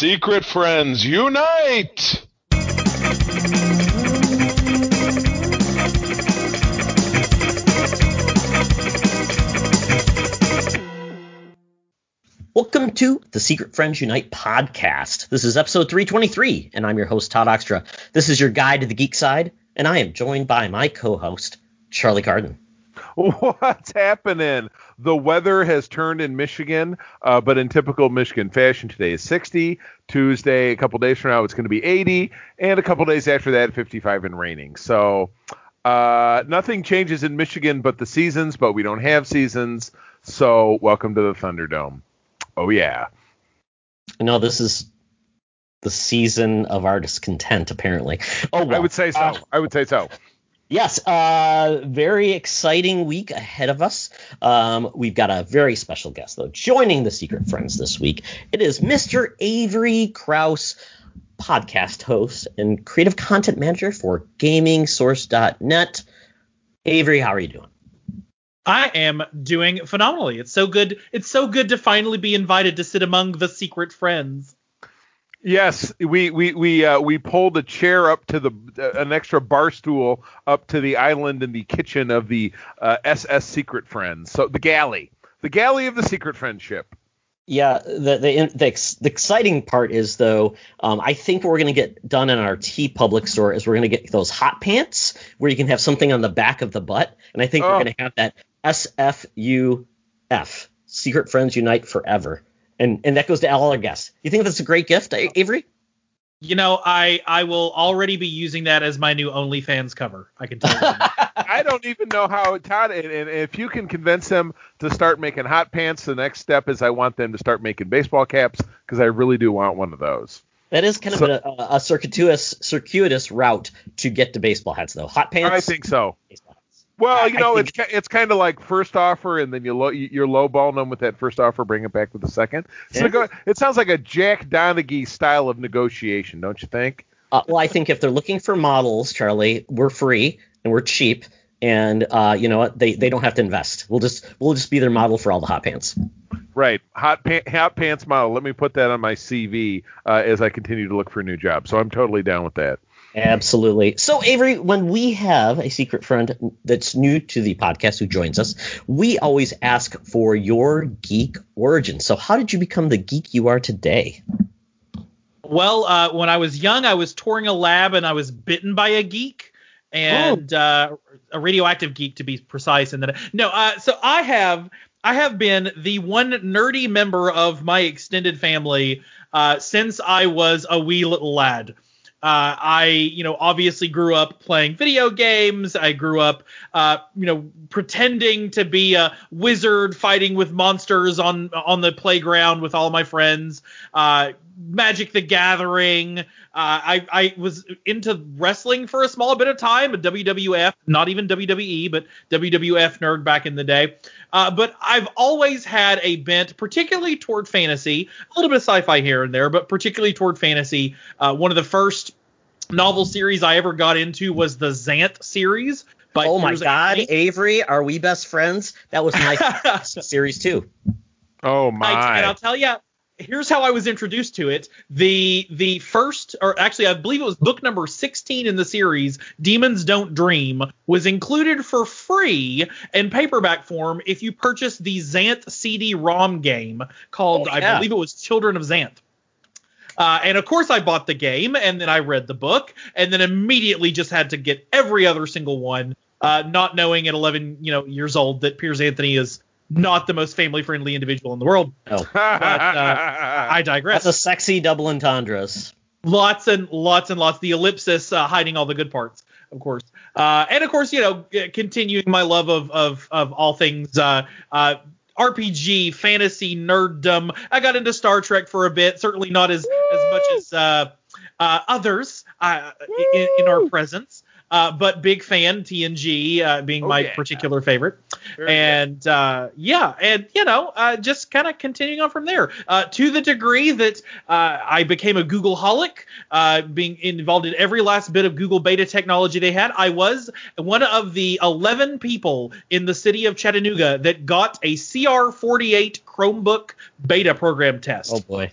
Secret Friends Unite! Welcome to the Secret Friends Unite podcast. This is episode 323, and I'm your host, Todd Oxtra. This is your guide to the geek side, and I am joined by my co host, Charlie Carden. What's happening? The weather has turned in Michigan, uh, but in typical Michigan fashion, today is 60. Tuesday, a couple days from now, it's going to be 80, and a couple days after that, 55 and raining. So uh, nothing changes in Michigan but the seasons, but we don't have seasons. So welcome to the Thunderdome. Oh yeah. No, this is the season of our discontent, apparently. Oh, well. I would say so. Uh, I would say so. Yes, uh, very exciting week ahead of us. Um, we've got a very special guest, though, joining the Secret Friends this week. It is Mr. Avery Kraus, podcast host and creative content manager for GamingSource.net. Avery, how are you doing? I am doing phenomenally. It's so good. It's so good to finally be invited to sit among the secret friends. Yes, we we we uh, we pulled a chair up to the uh, an extra bar stool up to the island in the kitchen of the uh, SS Secret Friends. So the galley, the galley of the Secret Friendship. Yeah, the the the, the exciting part is though, um, I think what we're gonna get done in our TeePublic store is we're gonna get those hot pants where you can have something on the back of the butt, and I think oh. we're gonna have that SFUF, Secret Friends Unite Forever. And and that goes to all our guests. You think that's a great gift, Avery? You know, I I will already be using that as my new OnlyFans cover. I can tell you. I don't even know how Todd. And, and, if you can convince them to start making hot pants, the next step is I want them to start making baseball caps because I really do want one of those. That is kind of so, a, a, circuitous circuitous route to get to baseball hats, though. Hot pants. I think so. Well, you know, it's it's kind of like first offer, and then you low, you're lowballing them with that first offer, bring it back with the second. So yeah. it sounds like a Jack Donaghy style of negotiation, don't you think? Uh, well, I think if they're looking for models, Charlie, we're free and we're cheap, and uh, you know what? They they don't have to invest. We'll just we'll just be their model for all the hot pants. Right, hot hot pants model. Let me put that on my CV uh, as I continue to look for a new job. So I'm totally down with that. Absolutely. So, Avery, when we have a secret friend that's new to the podcast who joins us, we always ask for your geek origin. So, how did you become the geek you are today? Well, uh, when I was young, I was touring a lab and I was bitten by a geek and oh. uh, a radioactive geek to be precise. And then, no, uh, so I have I have been the one nerdy member of my extended family uh, since I was a wee little lad. Uh, I, you know, obviously grew up playing video games. I grew up, uh, you know, pretending to be a wizard fighting with monsters on on the playground with all my friends. Uh, Magic the Gathering. Uh, I, I was into wrestling for a small bit of time, WWF, not even WWE, but WWF nerd back in the day. Uh, but I've always had a bent, particularly toward fantasy, a little bit of sci-fi here and there, but particularly toward fantasy. Uh, one of the first novel series I ever got into was the Xanth series. By oh my God, Avery, are we best friends? That was my series too. Oh my! I, and I'll tell you, here's how I was introduced to it. The the first, or actually, I believe it was book number 16 in the series, Demons Don't Dream, was included for free in paperback form if you purchased the Xanth CD-ROM game called, oh, yeah. I believe it was Children of Xanth. Uh, and of course, I bought the game, and then I read the book, and then immediately just had to get every other single one, uh, not knowing at 11, you know, years old that Piers Anthony is not the most family friendly individual in the world. Oh. But, uh, I digress. That's a sexy double entendres. Lots and lots and lots. The ellipsis uh, hiding all the good parts, of course. Uh, and of course, you know, continuing my love of of of all things uh, uh, RPG, fantasy, nerddom. I got into Star Trek for a bit. Certainly not as Woo! as much as uh, uh, others uh, in, in, our presence. Uh, but big fan TNG uh, being oh, my yeah. particular favorite, Very and uh, yeah, and you know, uh, just kind of continuing on from there. Uh, to the degree that uh, I became a Google holic, being involved in every last bit of Google beta technology they had, I was one of the 11 people in the city of Chattanooga that got a CR48 Chromebook beta program test. Oh boy.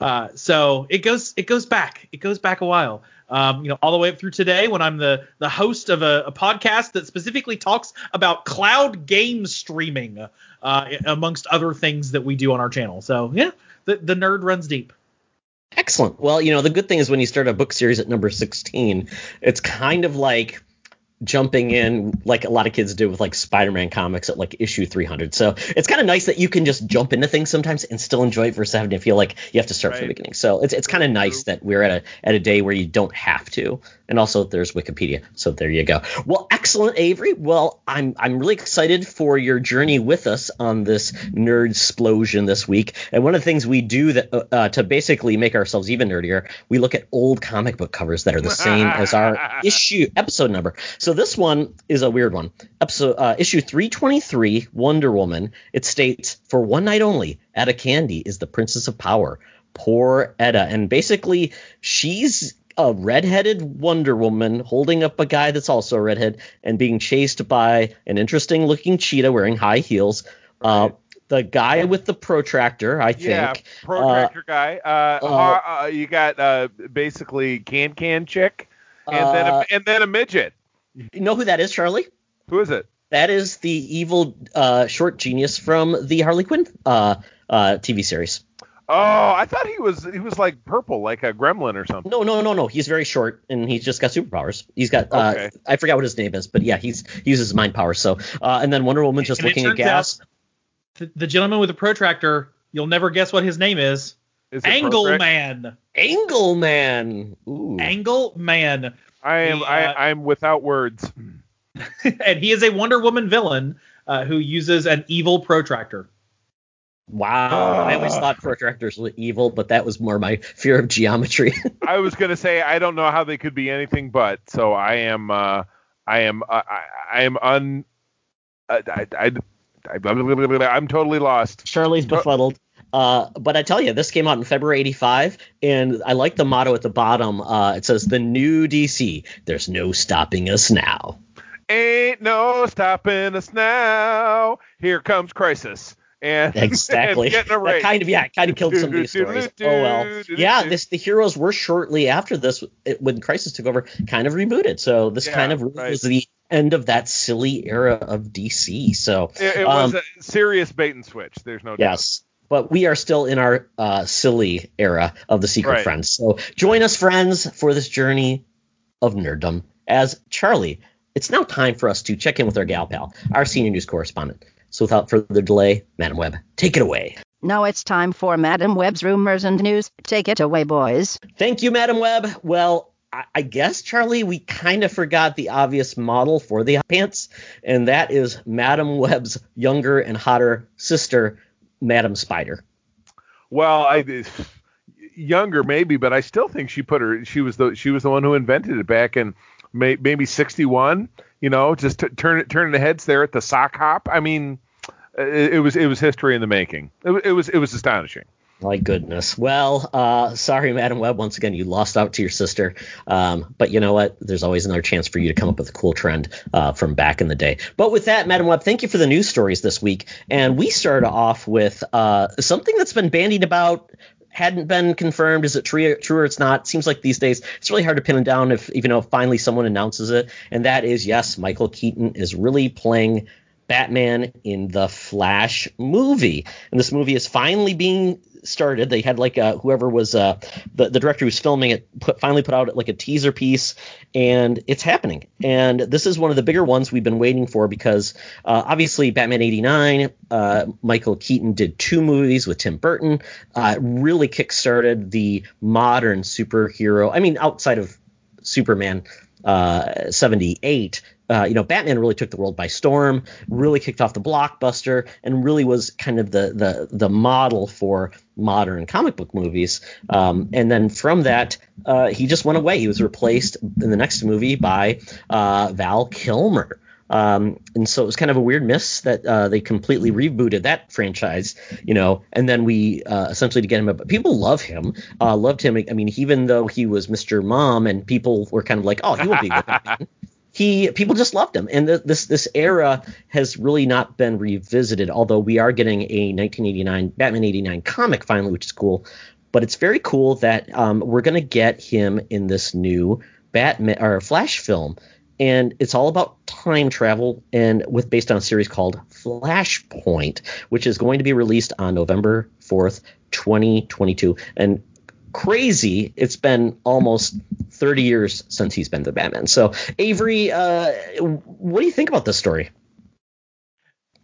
Uh, so it goes it goes back it goes back a while. Um, you know, all the way up through today when I'm the the host of a, a podcast that specifically talks about cloud game streaming, uh, amongst other things that we do on our channel. So yeah, the the nerd runs deep. Excellent. Well, you know, the good thing is when you start a book series at number 16, it's kind of like jumping in like a lot of kids do with like Spider-Man comics at like issue 300. So it's kind of nice that you can just jump into things sometimes and still enjoy it versus having to feel like you have to start Right. from the beginning. So it's it's kind of nice that we're at a at a day where you don't have to. And also there's Wikipedia. So there you go. Well, excellent Avery. Well, I'm I'm really excited for your journey with us on this nerd explosion this week. And one of the things we do that uh, uh, to basically make ourselves even nerdier, we look at old comic book covers that are the same as our issue episode number. So this one is a weird one. Episode uh, issue 323, Wonder Woman. It states, "For one night only, Etta Candy is the Princess of Power." Poor Etta, and basically she's a redheaded Wonder Woman holding up a guy that's also a redhead and being chased by an interesting looking cheetah wearing high heels. Uh, the guy with the protractor, I think. Yeah, protractor guy. Uh, uh, uh, you got uh, basically can can chick, and then a, Uh, and then a midget. You know who that is, Charlie? Who is it? That is the evil uh, short genius from the Harley Quinn uh, uh, TV series. Oh, I thought he was he was like purple, like a gremlin or something. No, no, no, no. He's very short and he's just got superpowers. He's got uh, Okay. I forgot what his name is, but yeah, he's he uses mind powers. So uh, and then Wonder Woman just And looking at gas. The, the gentleman with the protractor, you'll never guess what his name is. Is it Angle protract- Man. Angle Man. Ooh. Angle Man. I am The, uh, I, I'm without words. and he is a Wonder Woman villain uh, who uses an evil protractor. Wow. I always Ah. thought protractors were evil, but that was more my fear of geometry. I was gonna say I don't know how they could be anything but. So I am uh, I am uh, I, I am un. I, I, I, I, I'm totally lost. Charlie's befuddled. Uh, but I tell you, this came out in February '85, and I like the motto at the bottom. Uh, it says, "The new DC. There's no stopping us now." Ain't no stopping us now. Here comes crisis. And Exactly. and kind of yeah, kind of killed some of these stories. Oh well. Yeah, this the heroes were shortly after this it, when Crisis took over, kind of rebooted. So this Yeah, kind of right. was the end of that silly era of DC. So It, it um, was a serious bait and switch. There's no doubt. Yes. But we are still in our uh, silly era of the Secret Right. Friends. So join us, friends, for this journey of nerddom. As Charlie, it's now time for us to check in with our gal pal, our senior news correspondent. So without further delay, Madam Webb, take it away. Now it's time for Madam Webb's rumors and news. Take it away, boys. Thank you, Madam Webb. Well, I, I guess, Charlie, we kind of forgot the obvious model for the pants, and that is Madam Webb's younger and hotter sister, Madam Spider. Well, I younger maybe, but I still think she put her. She was the she was the one who invented it back in may, maybe '61. You know, just t- turn it turning the heads there at the sock hop. I mean, it, it was it was history in the making. It, it was it was astonishing. My goodness. Well, uh, sorry, Madam Webb. Once again, you lost out to your sister. Um, but you know what? There's always another chance for you to come up with a cool trend uh, from back in the day. But with that, Madam Webb, thank you for the news stories this week. And we started off with uh, something that's been bandied about. Hadn't been confirmed. Is it true, true or it's not? Seems like these days it's really hard to pin it down. If even though finally someone announces it, and that is yes, Michael Keaton is really playing Batman in the Flash movie, and this movie is finally being started. They had like uh, whoever was uh, the the director who was filming it put, finally put out like a teaser piece, and it's happening. And this is one of the bigger ones we've been waiting for because uh, obviously Batman '89, uh, Michael Keaton did two movies with Tim Burton, uh, really kickstarted the modern superhero. I mean, outside of Superman uh, 78, uh, you know, Batman really took the world by storm, really kicked off the blockbuster, and really was kind of the the the model for modern comic book movies. Um, and then from that, uh, he just went away. He was replaced in the next movie by uh, Val Kilmer. Um, and so it was kind of a weird miss that uh, they completely rebooted that franchise, you know, and then we uh, essentially to get him. But people love him, uh, loved him. I mean, even though he was Mr. Mom, and people were kind of like, oh, he will be Batman. He people just loved him, and th- this this era has really not been revisited. Although we are getting a 1989 Batman 89 comic finally, which is cool. But but it's very cool that um, we're going to get him in this new Batman or Flash film, and it's all about time travel and with based on a series called Flashpoint, which is going to be released on November fourth, 2022. And crazy, it's been almost 30 years since he's been the Batman. So Avery, uh, what do you think about this story?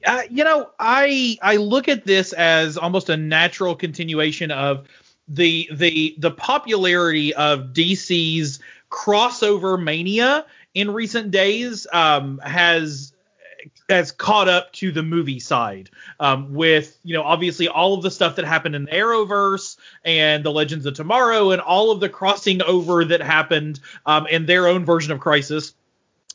Uh, you know, I I look at this as almost a natural continuation of the the the popularity of DC's crossover mania in recent days um, has has caught up to the movie side um, with you know obviously all of the stuff that happened in the Arrowverse and the Legends of Tomorrow and all of the crossing over that happened um, in their own version of Crisis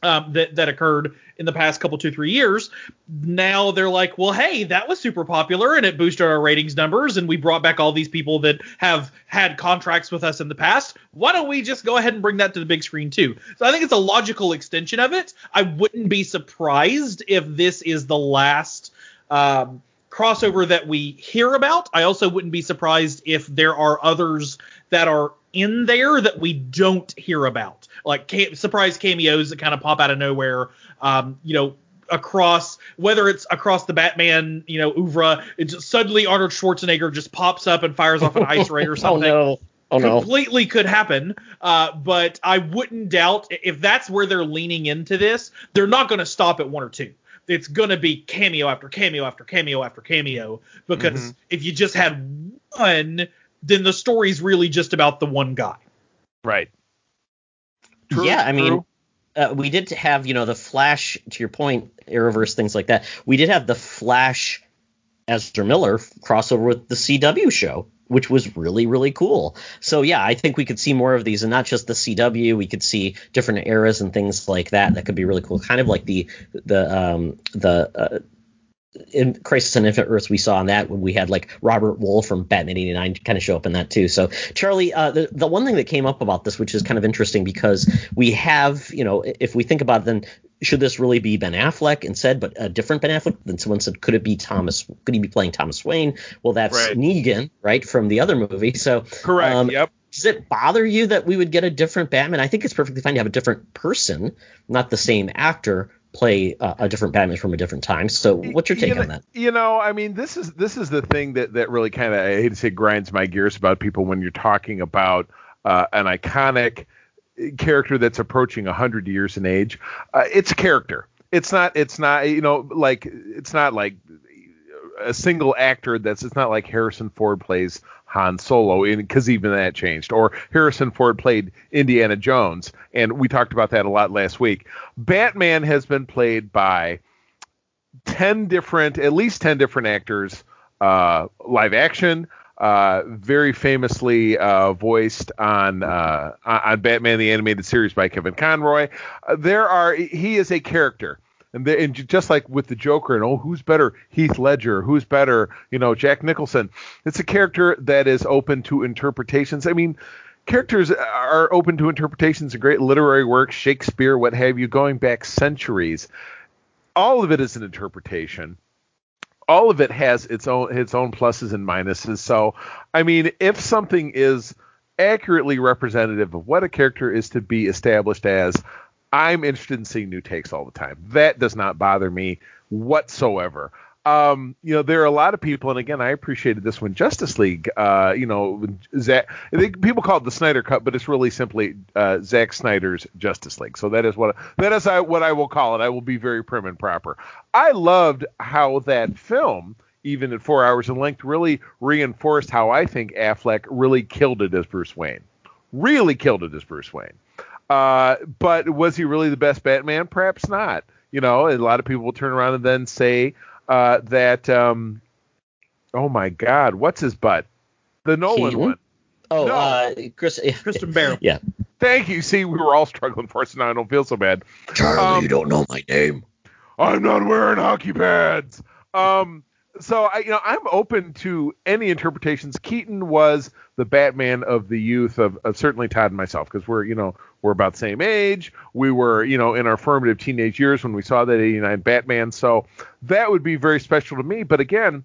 um, that that occurred in the past couple two three years. Now they're like, well, hey, that was super popular and it boosted our ratings numbers, and we brought back all these people that have had contracts with us in the past. Why don't we just go ahead and bring that to the big screen too? So I think it's a logical extension of it. I wouldn't be surprised if this is the last. Um, crossover that we hear about. I also wouldn't be surprised if there are others that are in there that we don't hear about, like ca- surprise cameos that kind of pop out of nowhere. Um, you know, across whether it's across the Batman, you know, oeuvre, it's suddenly Arnold Schwarzenegger just pops up and fires off an ice ray or something. oh no. Oh no. Completely could happen, uh, but I wouldn't doubt if that's where they're leaning into this. They're not going to stop at one or two. It's going to be cameo after cameo after cameo after cameo because Mhm. if you just had one, then the story's really just about the one guy. Right. True, yeah, I mean, uh, we did have, you know, the Flash, to your point, Arrowverse, things like that. We did have the Flash Ezra Miller crossover with the CW show, which was really, really cool. So, yeah, I think we could see more of these, and not just the CW. We could see different eras and things like that. That could be really cool. Kind of like the the um, the uh, in Crisis on Infinite Earths, we saw on that when we had like Robert Wuhl from Batman 89 kind of show up in that too. So, Charlie, uh, the, the one thing that came up about this, which is kind of interesting because we have, you know, if we think about it, then should this really be Ben Affleck instead, but a different Ben Affleck? Then someone said, could it be Thomas? Could he be playing Thomas Wayne? Well, that's Right. Negan, right, from the other movie. So, Correct. um, yep. does it bother you that we would get a different Batman? I think it's perfectly fine to have a different person, not the same actor, play uh, a different Batman from a different time. So, what's your take you know, on that? You know, I mean, this is this is the thing that that really kind of I hate to say grinds my gears about people when you're talking about uh, an iconic character that's approaching 100 years in age. Uh, it's character. It's not. It's not. You know, like it's not like a single actor. That's. It's not like Harrison Ford plays Han Solo, because even that changed. Or Harrison Ford played Indiana Jones, and we talked about that a lot last week. Batman has been played by 10 different, at least 10 different actors, uh, live action, uh, very famously uh, voiced on uh, on Batman the Animated Series by Kevin Conroy. Uh, there are he is a character. And, the, and just like with the Joker, and oh, who's better, Heath Ledger? Who's better, you know, Jack Nicholson? It's a character that is open to interpretations. I mean, characters are open to interpretations in great literary works, Shakespeare, what have you, going back centuries all of it is an interpretation. All of it has its own its own pluses and minuses. So, I mean, if something is accurately representative of what a character is to be established as, I'm interested in seeing new takes all the time. That does not bother me whatsoever. Um, you know, there are a lot of people, and again, I appreciated this one, Justice League. Uh, you know, Zack, I think people call it the Snyder Cut, but it's really simply uh, Zack Snyder's Justice League. So that is what that is I, what I will call it. I will be very prim and proper. I loved how that film, even at four hours in length, really reinforced how I think Affleck really killed it as Bruce Wayne. Really killed it as Bruce Wayne. Uh, but was he really the best Batman? Perhaps not. You know, a lot of people will turn around and then say uh, that, um, oh my God, what's his butt? The Nolan Keaton? one. Oh, No. uh, Chris. Christian Bale. Yeah. Thank you. See, we were all struggling for it, so now I don't feel so bad. Charlie, Um, you don't know my name. I'm not wearing hockey pads. Um, so I, you know, I'm open to any interpretations. Keaton was the Batman of the youth of, of certainly Todd and myself because we're, you know, we're about the same age. We were, you know, in our formative teenage years when we saw that '89 Batman. So that would be very special to me. But again,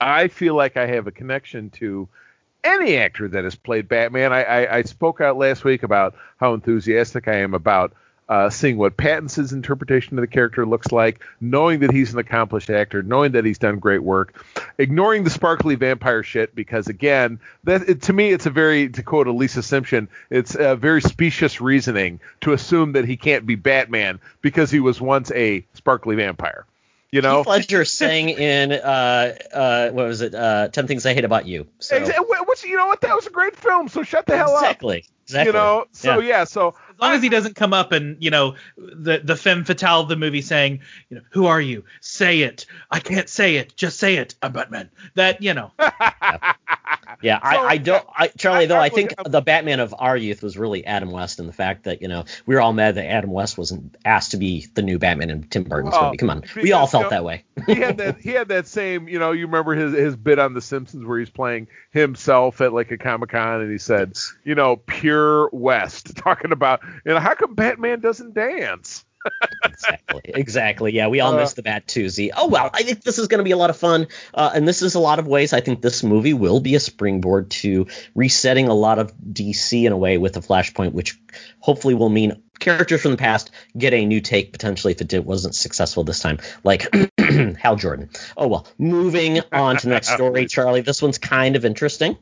I feel like I have a connection to any actor that has played Batman. I, I, I spoke out last week about how enthusiastic I am about uh, seeing what Pattinson's interpretation of the character looks like, knowing that he's an accomplished actor, knowing that he's done great work, ignoring the sparkly vampire shit because again, that it, to me it's a very to quote Lisa Simpson, it's a very specious reasoning to assume that he can't be Batman because he was once a sparkly vampire. You know, Heath Ledger sang in uh, uh, what was it? Uh, Ten Things I Hate About You. So. Exa- which you know what that was a great film. So shut the hell exactly. up. Exactly. You know, so yeah, yeah so as long as he doesn't come up and you know the the femme fatale of the movie saying you know who are you? Say it. I can't say it. Just say it i'm batman. That you know. Yeah, yeah so, I, I don't I, charlie I, though i, think the batman of our youth was really adam west and the fact that you know we were all mad that adam west wasn't asked to be the new batman in tim burton's well, movie. Come on. We all felt you know, that way. he had that he had that same you know you remember his his bit on the simpsons where he's playing himself at like a comic-con and he said you know pure west talking about you know how come Batman doesn't dance. exactly. Exactly. Yeah, we all uh, miss the Batusi. Oh well, I think this is going to be a lot of fun, uh, and this is a lot of ways. I think this movie will be a springboard to resetting a lot of DC in a way with the Flashpoint, which hopefully will mean characters from the past get a new take potentially if it did, wasn't successful this time, like Hal Jordan. Oh well. Moving on to the next story, Charlie. This one's kind of interesting.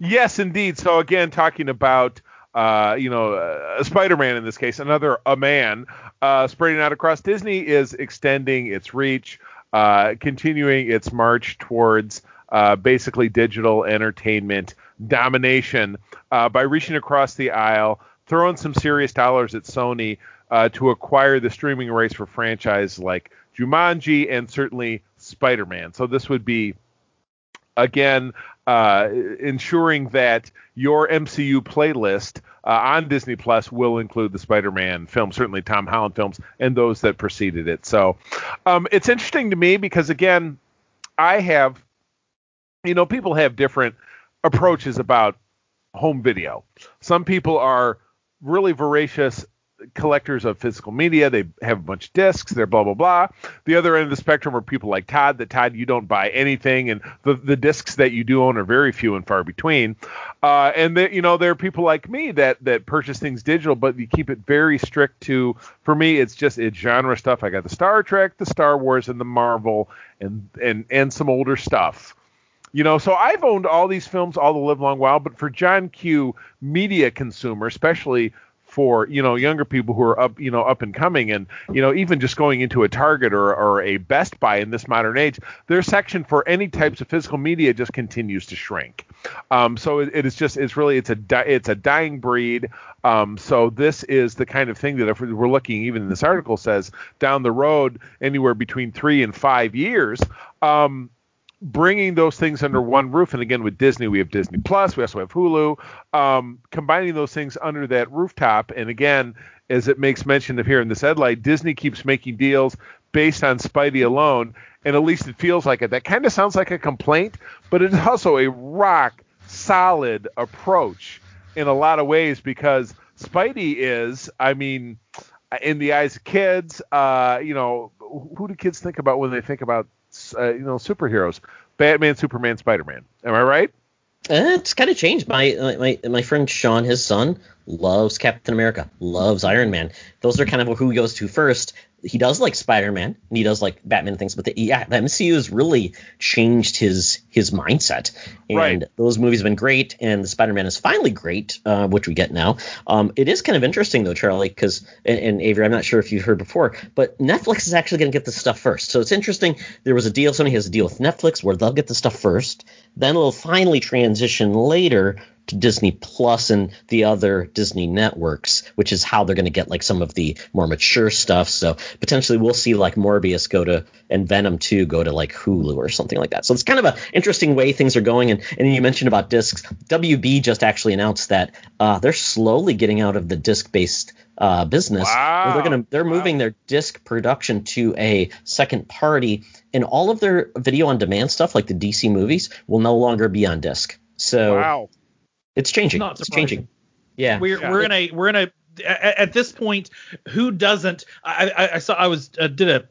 Yes, indeed. So again, talking about uh, you know, uh, Spider-Man in this case, another a man, uh, spreading out across Disney is extending its reach, uh, continuing its march towards uh, basically digital entertainment domination uh, by reaching across the aisle, throwing some serious dollars at Sony to acquire the streaming rights for franchise like Jumanji and certainly Spider-Man. So this would be again uh, ensuring that your MCU playlist uh, on Disney Plus will include the Spider-Man film, certainly Tom Holland films, and those that preceded it. So um, it's interesting to me because again, I have, you know, people have different approaches about home video. Some people are really voracious collectors of physical media. They have a bunch of discs. They're blah blah blah. The other end of the spectrum are people like Todd. That Todd, you don't buy anything, and the the discs that you do own are very few and far between. Uh, and that you know there are people like me that that purchase things digital, but you keep it very strict to. For me, it's just it's genre stuff. I got the Star Trek, the Star Wars, and the Marvel, and and and some older stuff. You know, so I've owned all these films all the live long while, but for John Q, media consumer, especially for you know younger people who are up you know up and coming and you know even just going into a target or, or a best buy in this modern age their section for any types of physical media just continues to shrink. Um, so it, it is just it's really it's a di- it's a dying breed. Um, so this is the kind of thing that if we're looking even this article says down the road anywhere between three and five years um, bringing those things under one roof and again with disney we have disney plus we also have hulu um, combining those things under that rooftop. And again as it makes mention of here in this headline disney keeps making deals based on spidey alone and at least it feels like it. That kind of sounds like a complaint but it's also a rock solid approach in a lot of ways because spidey is i mean in the eyes of kids uh, you know who do kids think about when they think about uh, you know superheroes: Batman, Superman, Spider Man. Am I right? Uh, it's kind of changed. My my my friend Sean, his son, loves Captain America, loves Iron Man. Those are kind of who he goes to first he does like Spider-Man and he does like Batman things, but the, yeah, the MCU has really changed his his mindset. And right. those movies have been great, and the Spider-Man is finally great, uh, which we get now. Um, it is kind of interesting though, Charlie, because and, and Avery, I'm not sure if you've heard before, but Netflix is actually going to get the stuff first. So it's interesting. There was a deal. Somebody has a deal with Netflix where they'll get the stuff first, then it'll finally transition later to Disney Plus and the other Disney networks, which is how they're going to get like some of the more mature stuff. So potentially we'll see like Morbius go to and Venom 2 go to like Hulu or something like that. So it's kind of an interesting way things are going. And, and you mentioned about discs. WB just actually announced that uh, they're slowly getting out of the disc based uh, business. Wow. They're gonna they're wow. moving their disc production to a second party, and all of their video on demand stuff, like the DC movies, will no longer be on disc. So wow. It's changing. Not it's changing. Yeah. We're yeah. we're gonna we're gonna at, at, this point, who doesn't? I, I, I saw I was uh, did a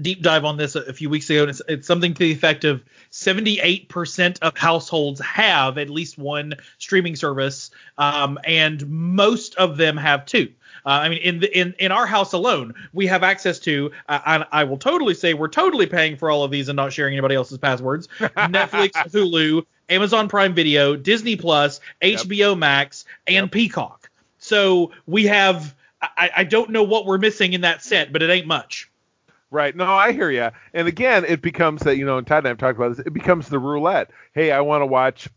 deep dive on this a, a few weeks ago, and it's, it's something to the effect of 78% of households have at least one streaming service, um, and most of them have two. Uh, I mean, in the in in our house alone, we have access to. Uh, I, I will totally say we're totally paying for all of these and not sharing anybody else's passwords. Netflix, Hulu, Amazon Prime Video, Disney Plus, HBO Max, and Peacock. So we have. I, I don't know what we're missing in that set, but it ain't much. Right. No, I hear you. And again, it becomes that you know, and Todd and I have talked about this. It becomes the roulette. Hey, I want to watch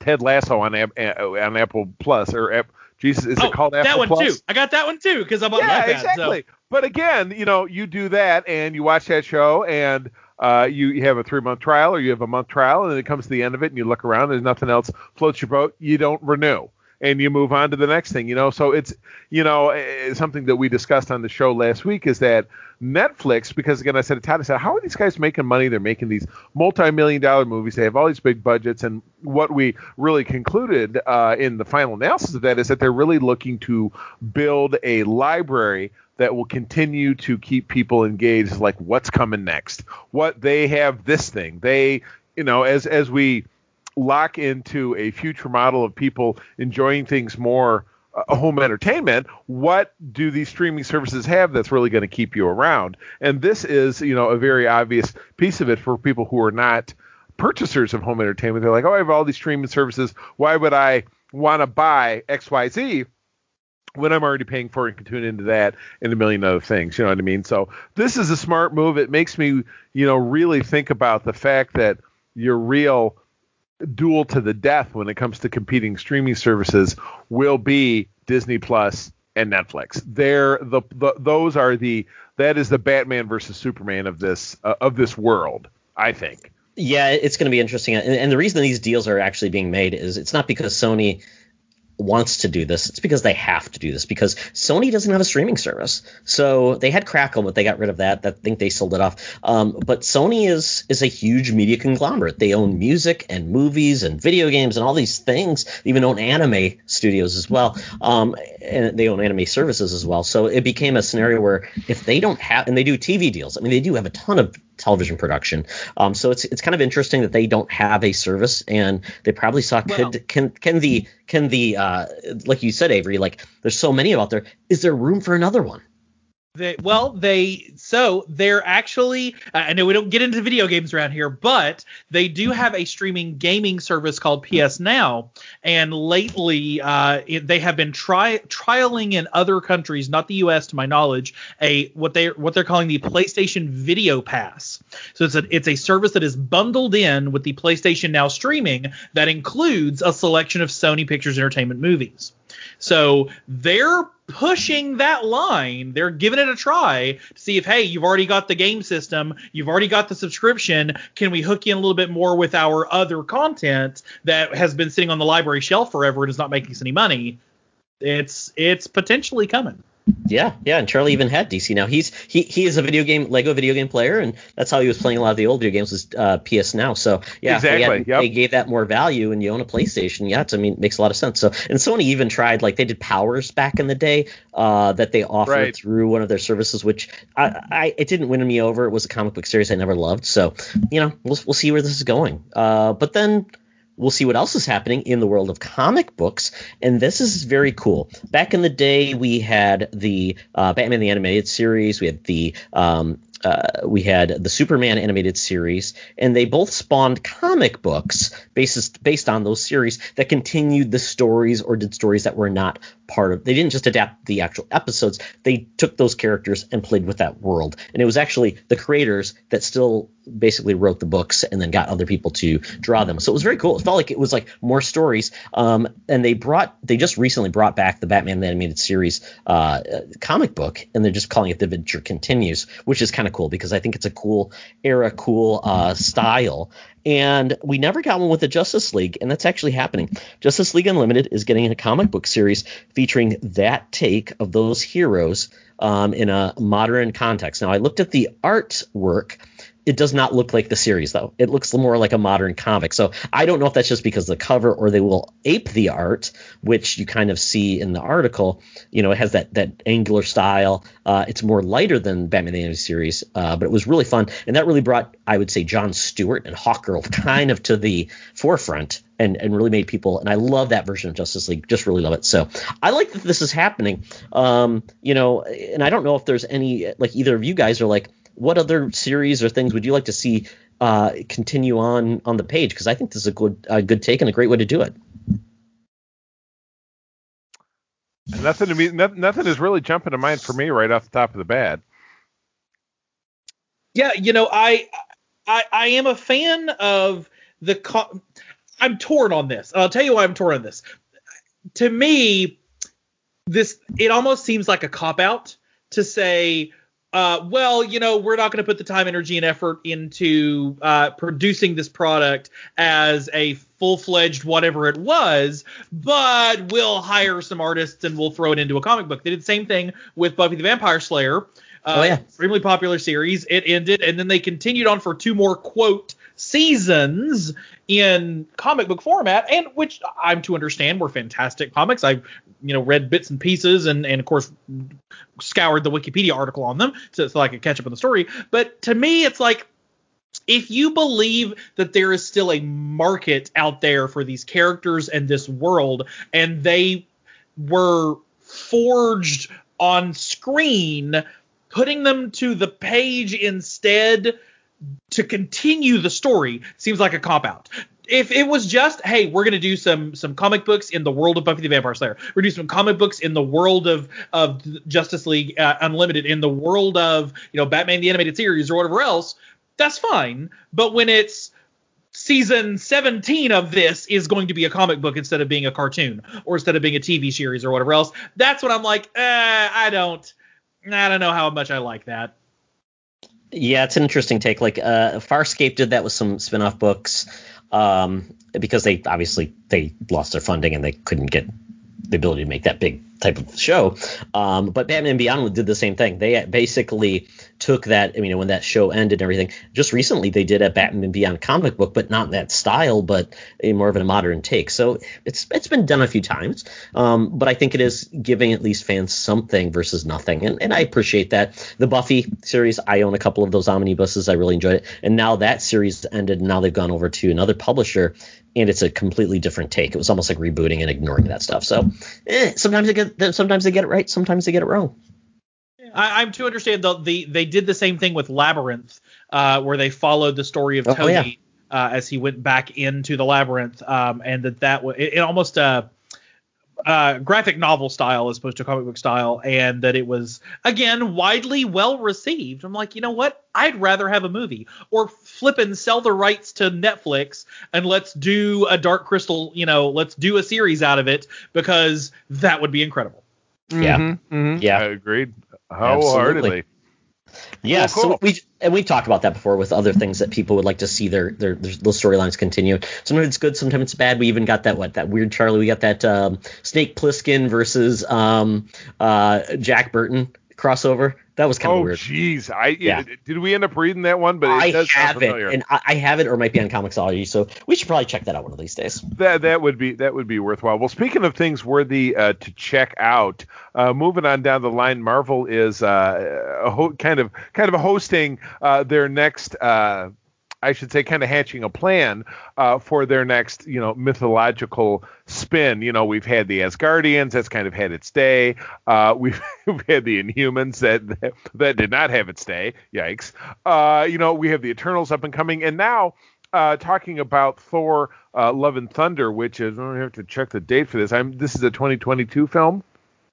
Ted Lasso on eh, oh, on Apple Plus or Jesus, is oh, it called Apple that one Plus? too. I got that one too because I'm on yeah, iPad. exactly. So. But again, you know, you do that and you watch that show and uh, you, have a three month trial or you have a month trial and then it comes to the end of it and you look around, there's nothing else floats your boat, you don't renew and you move on to the next thing, you know. So it's, you know, eh, something that we discussed on the show last week is that Netflix, because again, I said to Todd, I said, how are these guys making money? They're making these multi-million dollar movies. They have all these big budgets, and what we really concluded uh, in the final analysis of that is that they're really looking to build a library that will continue to keep people engaged. Like, what's coming next? What they have this thing. They, you know, as as we lock into a future model of people enjoying things more uh, home entertainment what do these streaming services have that's really going to keep you around and this is you know a very obvious piece of it for people who are not purchasers of home entertainment they're like oh i have all these streaming services why would i want to buy xyz when I'm already paying for it and can tune into that and a million other things. You know what I mean? So this is a smart move. It makes me, you know, really think about the fact that your real duel to the death when it comes to competing streaming services will be Disney Plus and Netflix. They're the, the those are the that is the Batman versus Superman of this uh, of this world, I think. Yeah, it's going to be interesting. And, and the reason these deals are actually being made is it's not because Sony wants to do this. It's because they have to do this because Sony doesn't have a streaming service. So they had Crackle, but they got rid of that. I think they sold it off. Um, but Sony is is a huge media conglomerate. They own music and movies and video games and all these things. They even own anime studios as well. Um, and they own anime services as well. So it became a scenario where if they don't have and they do TV deals. I mean, they do have a ton of television production. Um, so it's it's kind of interesting that they don't have a service, and they probably saw Well- could can can the can the uh, like you said, Avery, like there's so many out there. Is there room for another one? They, well, they so they're actually. I know we don't get into video games around here, but they do have a streaming gaming service called PS Now, and lately uh, it, they have been try trialing in other countries, not the U.S. to my knowledge, a what they what they're calling the PlayStation Video Pass. So it's a it's a service that is bundled in with the PlayStation Now streaming that includes a selection of Sony Pictures Entertainment movies. So they're pushing that line. They're giving it a try to see if, hey, you've already got the game system, you've already got the subscription. Can we hook you in a little bit more with our other content that has been sitting on the library shelf forever and is not making us any money? It's it's potentially coming. Yeah, yeah, and Charlie even had DC now. He's he he is a video game Lego video game player, and that's how he was playing a lot of the old video games was uh, PS Now. So yeah, they, had- yep. they gave that more value, and you own a PlayStation. Yeah, it's, I mean, it makes a lot of sense. So and Sony even tried like they did Powers back in the day uh, that they offered Right. through one of their services, which I, I it didn't win me over. It was a comic book series I never loved. So you know we'll we'll see where this is going. Uh, but then we'll see what else is happening in the world of comic books. And this is very cool. Back in the day, we had the uh, Batman the Animated Series, we had the um, uh, we had the Superman animated series, and they both spawned comic books based based on those series that continued the stories or did stories that were not part of. They didn't just adapt the actual episodes; they took those characters and played with that world. And it was actually the creators that still basically wrote the books and then got other people to draw them. So it was very cool. It felt like it was like more stories. Um, and they brought they just recently brought back the Batman the animated series uh, comic book, and they're just calling it The Adventure Continues, which is kind of cool because I think it's a cool era, cool uh, style. And we never got one with the Justice League, and that's actually happening. Justice League Unlimited is getting a comic book series featuring that take of those heroes um, in a modern context. Now, I looked at the artwork, it does not look like the series though. It looks more like a modern comic. So I don't know if that's just because the cover or they will ape the art, which you kind of see in the article. You know, it has that that angular style. Uh, it's more lighter than Batman the Animated Series, uh, but it was really fun, and that really brought, I would say, John Stewart and Hawkgirl kind of to the forefront. And, and really made people and I love that version of Justice League just really love it so I like that this is happening um you know and I don't know if there's any like either of you guys are like what other series or things would you like to see uh, continue on on the page? Because I think this is a good a good take and a great way to do it. Nothing to me. Nothing is really jumping to mind for me right off the top of the bat. Yeah, you know, I I, I am a fan of the. Co- I'm torn on this. I'll tell you why I'm torn on this. To me, this it almost seems like a cop out to say uh, well, you know, we're not going to put the time, energy, and effort into uh, producing this product as a full fledged whatever it was, but we'll hire some artists and we'll throw it into a comic book. They did the same thing with Buffy the Vampire Slayer. Uh, oh, yeah. Extremely popular series. It ended, and then they continued on for two more, quote, seasons in comic book format, and which I'm to understand were fantastic comics. I've you know read bits and pieces and and of course scoured the Wikipedia article on them so, so I could catch up on the story. But to me, it's like if you believe that there is still a market out there for these characters and this world, and they were forged on screen, putting them to the page instead to continue the story seems like a cop out if it was just hey we're gonna do some some comic books in the world of Buffy the Vampire Slayer. We're gonna do some comic books in the world of of Justice League uh, Unlimited in the world of you know Batman the animated series or whatever else that's fine. But when it's season 17 of this is going to be a comic book instead of being a cartoon or instead of being a TV series or whatever else that's when I'm like eh, I don't I don't know how much I like that. Yeah, it's an interesting take. Like uh, Farscape did that with some spin-off books um, because they obviously they lost their funding and they couldn't get the ability to make that big type of show. Um, but Batman Beyond did the same thing. They basically took that. I mean, when that show ended and everything, just recently they did a Batman Beyond comic book, but not in that style, but more of a modern take. So it's it's been done a few times. Um, but I think it is giving at least fans something versus nothing, and, and I appreciate that. The Buffy series, I own a couple of those omnibuses. I really enjoyed it, and now that series ended. And now they've gone over to another publisher and it's a completely different take. It was almost like rebooting and ignoring that stuff. So eh, sometimes they get sometimes they get it right, sometimes they get it wrong. I, am to understand the, the they did the same thing with Labyrinth, uh, where they followed the story of Toby oh, yeah. uh, as he went back into the labyrinth, um, and that that was it, it almost uh, uh, graphic novel style as opposed to comic book style, and that it was again widely well received. I'm like, you know what? I'd rather have a movie or flip and sell the rights to Netflix and let's do a Dark Crystal. You know, let's do a series out of it because that would be incredible. Yeah, mm-hmm, mm-hmm. yeah, I agreed wholeheartedly. Yeah, cool, cool. so we and we've talked about that before with other things that people would like to see their their, their those storylines continue. Sometimes it's good, sometimes it's bad. We even got that what that weird Charlie. We got that um, Snake Plissken versus um, uh, Jack Burton crossover. That was kind of oh, weird. jeez, I yeah. Did we end up reading that one? But I have it, and I, I, have it, or it might be on Comixology. So we should probably check that out one of these days. That that would be that would be worthwhile. Well, speaking of things worthy uh, to check out, uh, moving on down the line, Marvel is uh, ho- kind of kind of hosting uh, their next uh, I should say, kind of hatching a plan uh, for their next, you know, mythological spin. You know, we've had the Asgardians, that's kind of had its day. Uh, we've, we've had the Inhumans that that did not have its day. Yikes. Uh, you know, we have the Eternals up and coming, and now. Uh, talking about Thor: uh, Love and Thunder, which is I have to check the date for this. I'm this is a 2022 film.